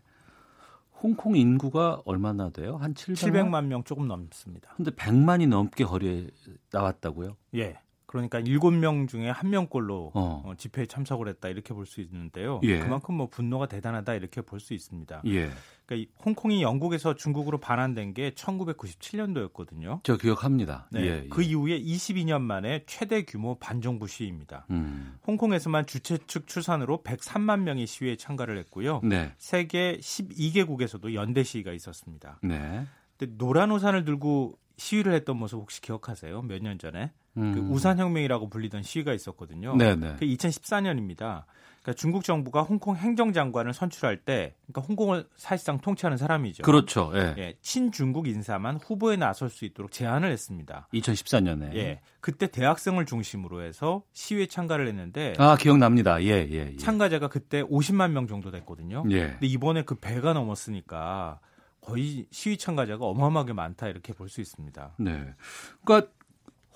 홍콩 인구가 얼마나 돼요? 한 700만? 700만 명 조금 넘습니다. 근데 100만이 넘게 거리에 나왔다고요? 예. 그러니까 7명 중에 1명꼴로 어. 어, 집회에 참석을 했다 이렇게 볼 수 있는데요. 예. 그만큼 뭐 분노가 대단하다 이렇게 볼 수 있습니다. 예. 그러니까 이 홍콩이 영국에서 중국으로 반환된 게 1997년도였거든요. 저 기억합니다. 네. 예, 예. 그 이후에 22년 만에 최대 규모 반정부 시위입니다. 음. 홍콩에서만 주최 측 추산으로 103만 명이 시위에 참가를 했고요. 네. 세계 12개국에서도 연대 시위가 있었습니다. 네. 근데 노란 우산을 들고 시위를 했던 모습 혹시 기억하세요? 몇 년 전에 음. 그 우산혁명이라고 불리던 시위가 있었거든요. 네, 네. 그 2014년입니다. 그러니까 중국 정부가 홍콩 행정장관을 선출할 때, 그러니까 홍콩을 사실상 통치하는 사람이죠. 그렇죠. 예. 예, 친중국 인사만 후보에 나설 수 있도록 제안을 했습니다. 2014년에. 예, 그때 대학생을 중심으로 해서 시위에 참가를 했는데 아, 기억납니다. 예, 예. 예. 참가자가 그때 50만 명 정도 됐거든요. 예. 근데 이번에 그 배가 넘었으니까 거의 시위 참가자가 어마어마하게 많다 이렇게 볼 수 있습니다. 네. 그러니까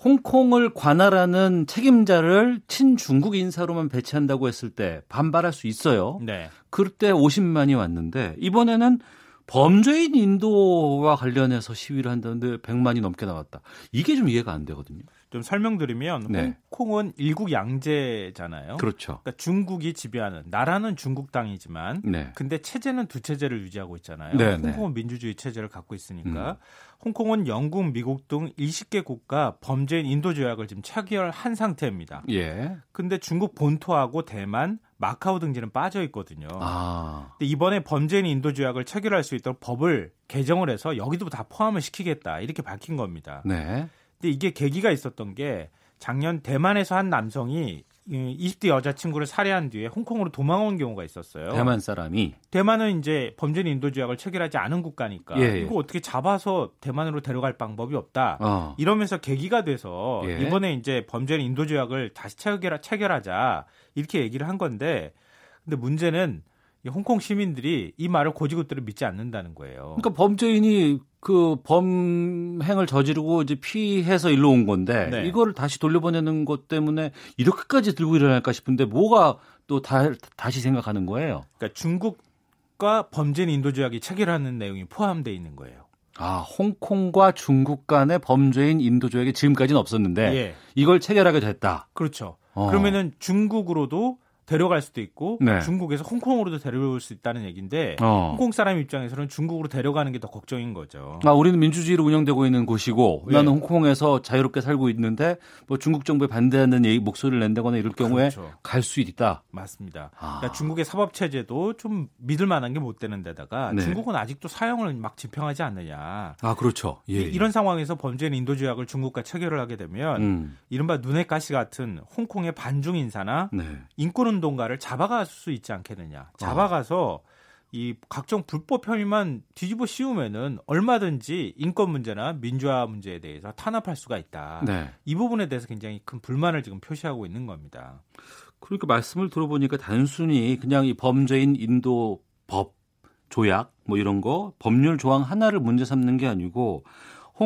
홍콩을 관할하는 책임자를 친중국 인사로만 배치한다고 했을 때 반발할 수 있어요. 네. 그때 50만이 왔는데 이번에는 범죄인 인도와 관련해서 시위를 한다는데 100만이 넘게 나왔다. 이게 좀 이해가 안 되거든요. 좀 설명드리면 네. 홍콩은 일국 양제잖아요. 그렇죠. 그러니까 중국이 지배하는 나라는 중국 땅이지만 네. 근데 체제는 두 체제를 유지하고 있잖아요. 네, 네. 홍콩은 민주주의 체제를 갖고 있으니까 음. 홍콩은 영국, 미국 등 20개 국가 범죄인 인도 조약을 지금 체결한 상태입니다. 예. 근데 중국 본토하고 대만, 마카오 등지는 빠져 있거든요. 아. 근데 이번에 범죄인 인도 조약을 체결할 수 있도록 법을 개정을 해서 여기도 다 포함을 시키겠다 이렇게 밝힌 겁니다. 네. 근데 이게 계기가 있었던 게 작년 대만에서 한 남성이 이 20대 여자친구를 살해한 뒤에 홍콩으로 도망온 경우가 있었어요. 대만 사람이 대만은 이제 범죄인 인도 조약을 체결하지 않은 국가니까 예, 예. 이거 어떻게 잡아서 대만으로 데려갈 방법이 없다. 어. 이러면서 계기가 돼서 예. 이번에 이제 범죄인 인도 조약을 다시 체결, 체결하자 이렇게 얘기를 한 건데 근데 문제는 이 홍콩 시민들이 이 말을 고지고대로 믿지 않는다는 거예요. 그러니까 범죄인이 그 범행을 저지르고 이제 피해서 일로 온 건데 네. 이거를 다시 돌려보내는 것 때문에 이렇게까지 들고 일어날까 싶은데 뭐가 또 다, 다시 생각하는 거예요. 그러니까 중국과 범죄인 인도 조약이 체결하는 내용이 포함되어 있는 거예요. 아, 홍콩과 중국 간의 범죄인 인도 조약이 지금까지는 없었는데 예. 이걸 체결하게 됐다. 그렇죠. 어. 그러면은 중국으로도 데려갈 수도 있고 네. 중국에서 홍콩으로도 데려올 수 있다는 얘기인데 어. 홍콩 사람 입장에서는 중국으로 데려가는 게 더 걱정인 거죠. 아, 우리는 민주주의로 운영되고 있는 곳이고 예. 나는 홍콩에서 자유롭게 살고 있는데 뭐 중국 정부에 반대하는 얘기, 목소리를 낸다거나 이럴 경우에 그렇죠. 갈수 있다. 맞습니다. 아. 그러니까 중국의 사법 체제도 좀 믿을 만한 게 못 되는 데다가 네. 중국은 아직도 사형을 막 집행하지 않느냐. 아, 그렇죠. 예. 예. 이런 상황에서 범죄인 인도 조약을 중국과 체결을 하게 되면 음. 이른바 눈의 가시 같은 홍콩의 반중 인사나 네. 인권 운동가를 잡아갈 수 있지 않겠느냐. 잡아가서 이 각종 불법 혐의만 뒤집어 씌우면은 얼마든지 인권 문제나 민주화 문제에 대해서 탄압할 수가 있다. 네. 이 부분에 대해서 굉장히 큰 불만을 지금 표시하고 있는 겁니다. 그러니까 말씀을 들어보니까 단순히 그냥 이 범죄인 인도 법 조약 뭐 이런 거 법률 조항 하나를 문제 삼는 게 아니고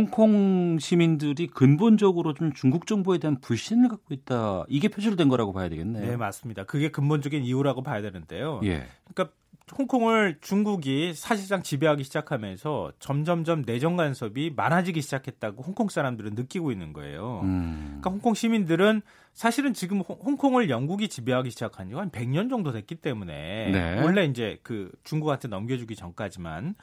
홍콩 시민들이 근본적으로 좀 중국 정부에 대한 불신을 갖고 있다. 이게 표출된 거라고 봐야 되겠네요. 네, 맞습니다. 그게 근본적인 이유라고 봐야 되는데요. 예. 그러니까 홍콩을 중국이 사실상 지배하기 시작하면서 점점점 내정 간섭이 많아지기 시작했다고 홍콩 사람들은 느끼고 있는 거예요. 음. 그러니까 홍콩 시민들은 사실은 지금 홍- 홍콩을 영국이 지배하기 시작한 지가 한 100년 정도 됐기 때문에 네. 원래 이제 그 중국한테 넘겨주기 전까지만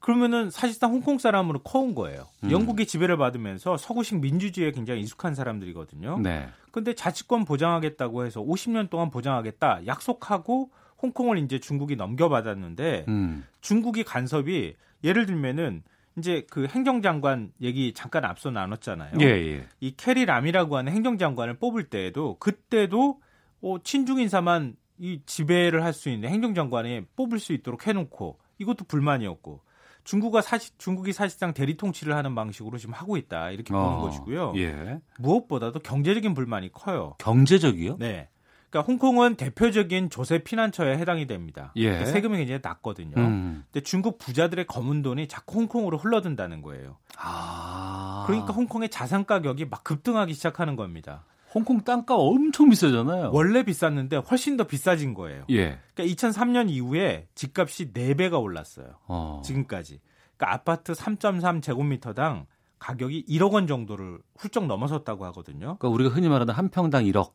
그러면은 사실상 홍콩 사람으로 커온 거예요. 음. 영국이 지배를 받으면서 서구식 민주주의에 굉장히 익숙한 사람들이거든요. 네. 근데 자치권 보장하겠다고 해서 50년 동안 보장하겠다 약속하고 홍콩을 이제 중국이 넘겨받았는데 음. 중국이 간섭이 예를 들면은 이제 그 행정장관 얘기 잠깐 앞서 나눴잖아요. 예, 예. 이 캐리 람이라고 하는 행정장관을 뽑을 때에도 그때도 어, 친중 인사만 이 지배를 할 수 있는 행정장관에 뽑을 수 있도록 해놓고 이것도 불만이었고 중국가 사실 중국이 사실상 대리 통치를 하는 방식으로 지금 하고 있다 이렇게 보는 어, 것이고요. 예. 무엇보다도 경제적인 불만이 커요. 경제적이요? 네. 그러니까 홍콩은 대표적인 조세 피난처에 해당이 됩니다. 예. 그러니까 세금이 굉장히 낮거든요. 음. 근데 중국 부자들의 검은 돈이 자꾸 홍콩으로 흘러든다는 거예요. 아. 그러니까 홍콩의 자산 가격이 막 급등하기 시작하는 겁니다. 홍콩 땅값 엄청 비싸잖아요. 원래 비쌌는데 훨씬 더 비싸진 거예요. 예. 그러니까 2003년 이후에 집값이 4배가 올랐어요. 어. 지금까지. 그러니까 아파트 3.3 제곱미터당 가격이 1억 원 정도를 훌쩍 넘어섰다고 하거든요. 그러니까 우리가 흔히 말하는 한 평당 1억.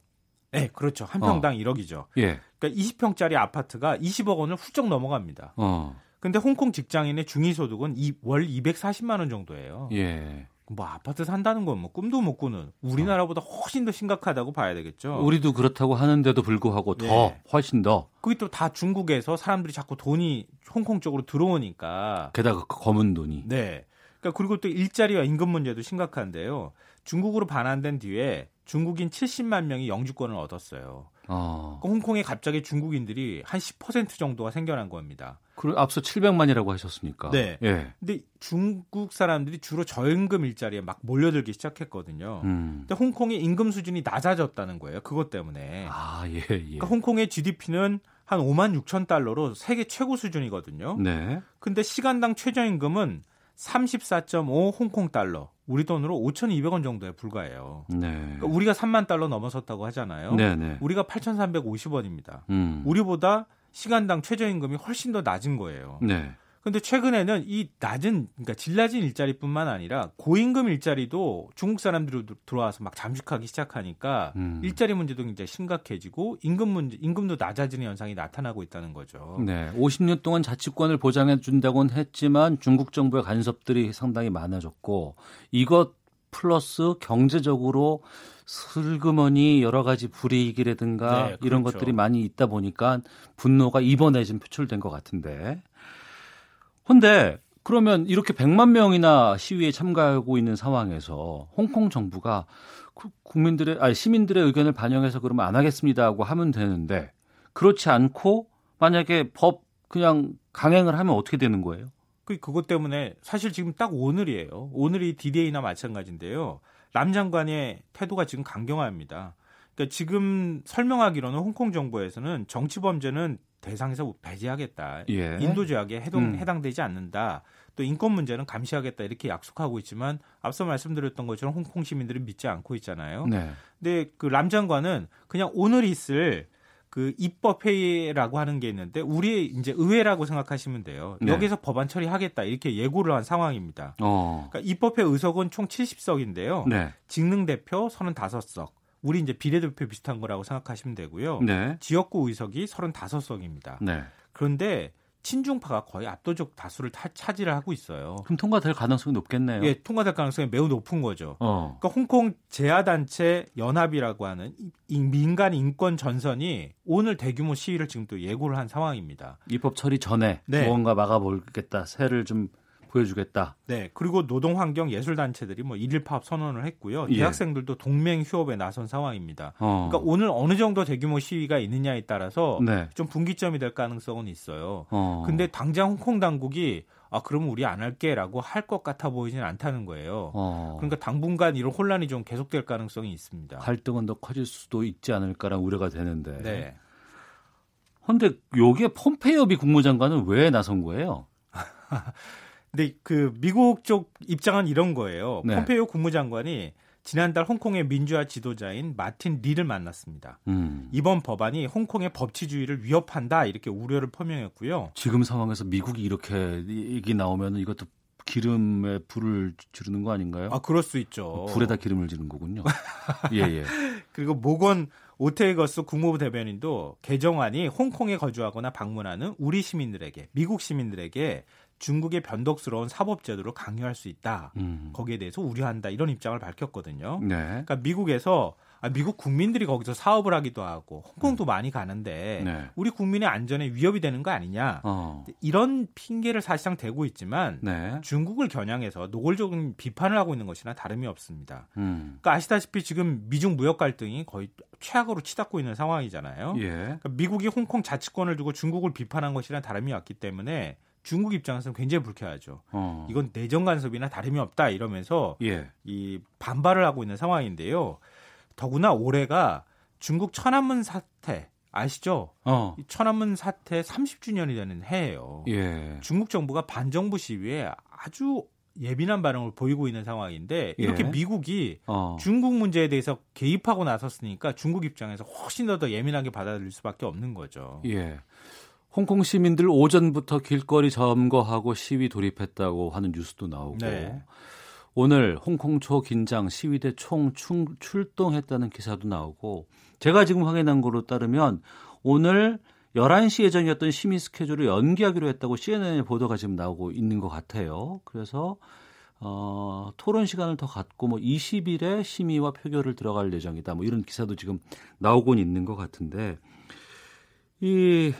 네, 그렇죠. 한 평당 어. 1억이죠. 예. 그러니까 20평짜리 아파트가 20억 원을 훌쩍 넘어갑니다. 어. 근데 홍콩 직장인의 중위소득은 월 240만 원 정도예요. 예. 뭐 아파트 산다는 건 뭐 꿈도 못 꾸는 우리나라보다 훨씬 더 심각하다고 봐야 되겠죠. 우리도 그렇다고 하는데도 불구하고 더 네. 훨씬 더. 그게 또 다 중국에서 사람들이 자꾸 돈이 홍콩 쪽으로 들어오니까. 게다가 그 검은 돈이. 네. 그러니까 그리고 또 일자리와 임금 문제도 심각한데요. 중국으로 반환된 뒤에 중국인 70만 명이 영주권을 얻었어요. 어. 그러니까 홍콩에 갑자기 중국인들이 한 10% 정도가 생겨난 겁니다. 그 앞서 700만이라고 하셨으니까. 네. 예. 근데 중국 사람들이 주로 저임금 일자리에 막 몰려들기 시작했거든요. 음. 근데 홍콩의 임금 수준이 낮아졌다는 거예요. 그것 때문에. 아, 예, 예. 그러니까 홍콩의 GDP는 한 5만 6천 달러로 세계 최고 수준이거든요. 네. 근데 시간당 최저임금은 34.5 홍콩 달러, 우리 돈으로 5,200원 정도에 불과해요. 네. 그러니까 우리가 3만 달러 넘어섰다고 하잖아요. 네, 네. 우리가 8,350원입니다. 음. 우리보다 시간당 최저임금이 훨씬 더 낮은 거예요. 네. 근데 최근에는 이 낮은 그러니까 질 낮은 일자리뿐만 아니라 고임금 일자리도 중국 사람들이 들어와서 막 잠식하기 시작하니까 음. 일자리 문제도 굉장히 심각해지고 임금 문제 임금도 낮아지는 현상이 나타나고 있다는 거죠. 네. 50년 동안 자치권을 보장해 준다고는 했지만 중국 정부의 간섭들이 상당히 많아졌고 이것 플러스 경제적으로 슬그머니 여러 가지 불이익이라든가 네, 그렇죠. 이런 것들이 많이 있다 보니까 분노가 이번에 좀 표출된 것 같은데 근데 그러면 이렇게 100만 명이나 시위에 참가하고 있는 상황에서 홍콩 정부가 그 국민들의 아니 시민들의 의견을 반영해서 그러면 안 하겠습니다고 하면 되는데 그렇지 않고 만약에 법 그냥 강행을 하면 어떻게 되는 거예요? 그 그것 때문에 사실 지금 딱 오늘이에요. 오늘이 디데이나 마찬가지인데요. 람 장관의 태도가 지금 강경합니다. 그러니까 지금 설명하기로는 홍콩 정부에서는 정치 범죄는 대상에서 배제하겠다. 예. 인도 조약에 해당, 음. 해당되지 않는다. 또 인권 문제는 감시하겠다 이렇게 약속하고 있지만 앞서 말씀드렸던 것처럼 홍콩 시민들은 믿지 않고 있잖아요. 네. 근데 그 람 장관은 그냥 오늘 있을 그 입법 회의라고 하는 게 있는데 우리 이제 의회라고 생각하시면 돼요. 네. 여기서 법안 처리하겠다 이렇게 예고를 한 상황입니다. 어. 그러니까 입법회 의석은 총 70석인데요. 네. 직능 대표 35석. 우리 이제 비례대표 비슷한 거라고 생각하시면 되고요. 네. 지역구 의석이 35석입니다. 네. 그런데 친중파가 거의 압도적 다수를 타, 차지를 하고 있어요. 그럼 통과될 가능성이 높겠네요. 예, 통과될 가능성이 매우 높은 거죠. 어. 그러니까 홍콩 제야단체 연합이라고 하는 이 민간 인권 전선이 오늘 대규모 시위를 지금 또 예고를 한 상황입니다. 입법 처리 전에 네. 무언가 막아보겠다, 새를 좀 보여주겠다. 네, 그리고 노동 환경 예술 단체들이 뭐 일일 파업 선언을 했고요. 예. 대학생들도 동맹 휴업에 나선 상황입니다. 어. 그러니까 오늘 어느 정도 대규모 시위가 있느냐에 따라서 네. 좀 분기점이 될 가능성은 있어요. 어. 근데 당장 홍콩 당국이 아 그러면 우리 안 할게라고 할 것 같아 보이지는 않다는 거예요. 어. 그러니까 당분간 이런 혼란이 좀 계속될 가능성이 있습니다. 갈등은 더 커질 수도 있지 않을까라는 우려가 되는데. 네. 근데 요게 폼페이오 미 국무장관은 왜 나선 거예요? 근데 그 미국 쪽 입장은 이런 거예요. 네. 폼페이오 국무장관이 지난달 홍콩의 민주화 지도자인 마틴 리를 만났습니다. 음. 이번 법안이 홍콩의 법치주의를 위협한다 이렇게 우려를 표명했고요. 지금 상황에서 미국이 이렇게 얘기 나오면 이것도 기름에 불을 지르는 거 아닌가요? 아 그럴 수 있죠. 불에다 기름을 지는 거군요. 예, 예. 그리고 모건 오테이거스 국무부 대변인도 개정안이 홍콩에 거주하거나 방문하는 우리 시민들에게 미국 시민들에게 중국의 변덕스러운 사법 제도를 강요할 수 있다. 음. 거기에 대해서 우려한다. 이런 입장을 밝혔거든요. 네. 그러니까 미국에서 아, 미국 국민들이 거기서 사업을 하기도 하고 홍콩도 많이 가는데 네. 우리 국민의 안전에 위협이 되는 거 아니냐. 어. 이런 핑계를 사실상 대고 있지만 네. 중국을 겨냥해서 노골적인 비판을 하고 있는 것이나 다름이 없습니다. 음. 그러니까 아시다시피 지금 미중 무역 갈등이 거의 최악으로 치닫고 있는 상황이잖아요. 예. 그러니까 미국이 홍콩 자치권을 두고 중국을 비판한 것이나 다름이 없기 때문에 중국 입장에서는 굉장히 불쾌하죠. 어. 이건 내정 간섭이나 다름이 없다 이러면서 예. 이 반발을 하고 있는 상황인데요. 더구나 올해가 중국 천안문 사태 아시죠? 어. 이 천안문 사태 30주년이 되는 해예요. 예. 중국 정부가 반정부 시위에 아주 예민한 반응을 보이고 있는 상황인데 이렇게 예. 미국이 어. 중국 문제에 대해서 개입하고 나섰으니까 중국 입장에서 훨씬 더, 더 예민하게 받아들일 수밖에 없는 거죠. 예. 홍콩 시민들 오전부터 길거리 점거하고 시위 돌입했다고 하는 뉴스도 나오고 네. 오늘 홍콩 초긴장 시위대 총 출동했다는 기사도 나오고 제가 지금 확인한 거로 따르면 오늘 11시 예정이었던 시민 스케줄을 연기하기로 했다고 CNN의 보도가 지금 나오고 있는 것 같아요. 그래서 어, 토론 시간을 더 갖고 뭐 20일에 심의와 표결을 들어갈 예정이다. 뭐 이런 기사도 지금 나오곤 있는 것 같은데 이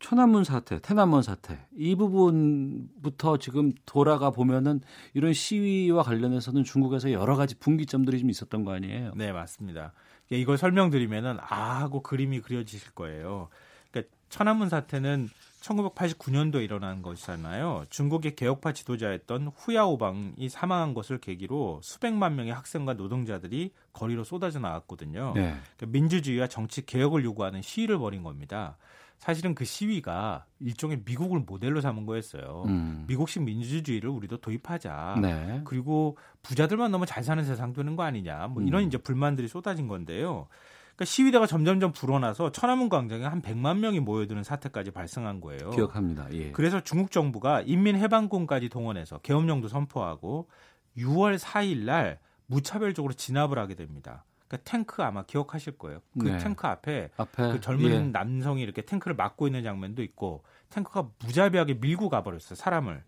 천안문 사태, 태남문 사태 이 부분부터 지금 돌아가 보면은 이런 시위와 관련해서는 중국에서 여러 가지 분기점들이 좀 있었던 거 아니에요? 네, 맞습니다. 이걸 설명드리면은 아 하고 그림이 그려지실 거예요. 그러니까 천안문 사태는 1989년도에 일어난 것이잖아요. 중국의 개혁파 지도자였던 후야오방이 사망한 것을 계기로 수백만 명의 학생과 노동자들이 거리로 쏟아져 나왔거든요. 네. 그러니까 민주주의와 정치 개혁을 요구하는 시위를 벌인 겁니다. 사실은 그 시위가 일종의 미국을 모델로 삼은 거였어요. 음. 미국식 민주주의를 우리도 도입하자. 네. 그리고 부자들만 너무 잘 사는 세상 되는 거 아니냐. 뭐 이런 음. 이제 불만들이 쏟아진 건데요. 그러니까 시위대가 점점점 불어나서 천안문 광장에 한 100만 명이 모여드는 사태까지 발생한 거예요. 기억합니다. 예. 그래서 중국 정부가 인민해방군까지 동원해서 계엄령도 선포하고 6월 4일 날 무차별적으로 진압을 하게 됩니다. 그 탱크 아마 기억하실 거예요. 그 네. 탱크 앞에, 앞에, 그 젊은 예. 남성이 이렇게 탱크를 막고 있는 장면도 있고 탱크가 무자비하게 밀고 가버렸어요 사람을.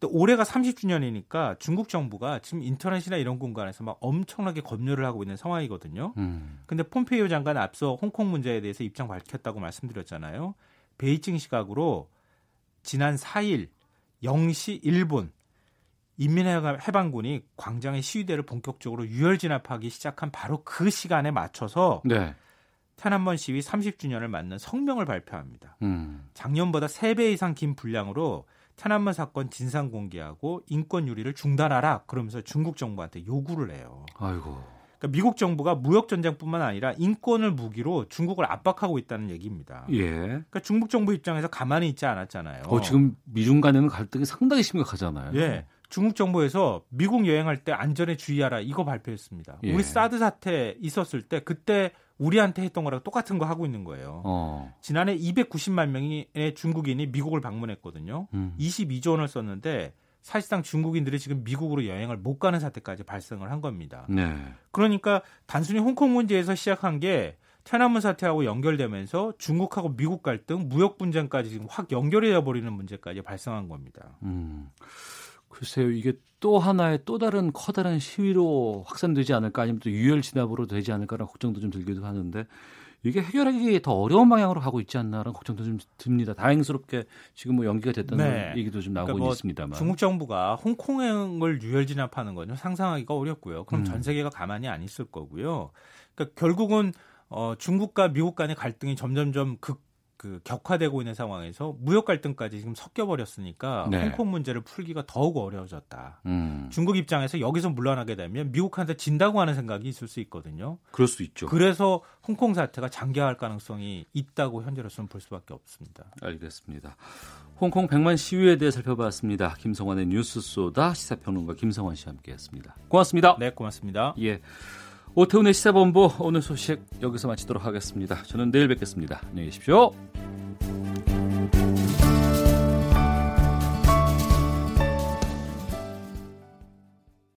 근데 올해가 30주년이니까 중국 정부가 지금 인터넷이나 이런 공간에서 막 엄청나게 검열을 하고 있는 상황이거든요. 음. 근데 폼페이오 장관 앞서 홍콩 문제에 대해서 입장 밝혔다고 말씀드렸잖아요. 베이징 시각으로 지난 4일 0시 1분 인민해방군이 광장의 시위대를 본격적으로 유혈 진압하기 시작한 바로 그 시간에 맞춰서 네. 태난먼 시위 30주년을 맞는 성명을 발표합니다. 음. 작년보다 3배 이상 긴 분량으로 태난먼 사건 진상 공개하고 인권 유리를 중단하라 그러면서 중국 정부한테 요구를 해요. 아이고. 그러니까 미국 정부가 무역 전쟁뿐만 아니라 인권을 무기로 중국을 압박하고 있다는 얘기입니다. 예. 그러니까 중국 정부 입장에서 가만히 있지 않았잖아요. 어, 지금 미중 간에는 갈등이 상당히 심각하잖아요. 예. 중국 정부에서 미국 여행할 때 안전에 주의하라 이거 발표했습니다. 예. 우리 사드 사태 있었을 때 그때 우리한테 했던 거랑 똑같은 거 하고 있는 거예요. 어. 지난해 290만 명의 중국인이 미국을 방문했거든요. 음. 22조 원을 썼는데 사실상 중국인들이 지금 미국으로 여행을 못 가는 사태까지 발생을 한 겁니다. 네. 그러니까 단순히 홍콩 문제에서 시작한 게 태남문 사태하고 연결되면서 중국하고 미국 갈등, 무역 분쟁까지 지금 확 연결해 버리는 문제까지 발생한 겁니다. 음. 글쎄요, 이게 또 하나의 또 다른 커다란 시위로 확산되지 않을까 아니면 또 유혈 진압으로 되지 않을까라는 걱정도 좀 들기도 하는데 이게 해결하기 더 어려운 방향으로 가고 있지 않나라는 걱정도 좀 듭니다. 다행스럽게 지금 뭐 연기가 됐다는 네. 얘기도 좀 나오고 그러니까 뭐 있습니다만. 중국 정부가 홍콩을 유혈 진압하는 건 상상하기가 어렵고요. 그럼 음. 전 세계가 가만히 안 있을 거고요. 그러니까 결국은 어, 중국과 미국 간의 갈등이 점점점 극 그 격화되고 있는 상황에서 무역 갈등까지 지금 섞여 버렸으니까 네. 홍콩 문제를 풀기가 더욱 어려워졌다. 음. 중국 입장에서 여기서 물러나게 되면 미국한테 진다고 하는 생각이 있을 수 있거든요. 그럴 수 있죠. 그래서 홍콩 사태가 장기화할 가능성이 있다고 현재로서는 볼 수밖에 없습니다. 알겠습니다. 홍콩 백만 시위에 대해 살펴봤습니다. 김성환의 뉴스 소다 시사평론가 김성환 씨와 함께했습니다. 고맙습니다. 네, 고맙습니다. 예. 오태훈의 시사본부 오늘 소식 여기서 마치도록 하겠습니다. 저는 내일 뵙겠습니다. 안녕히 계십시오.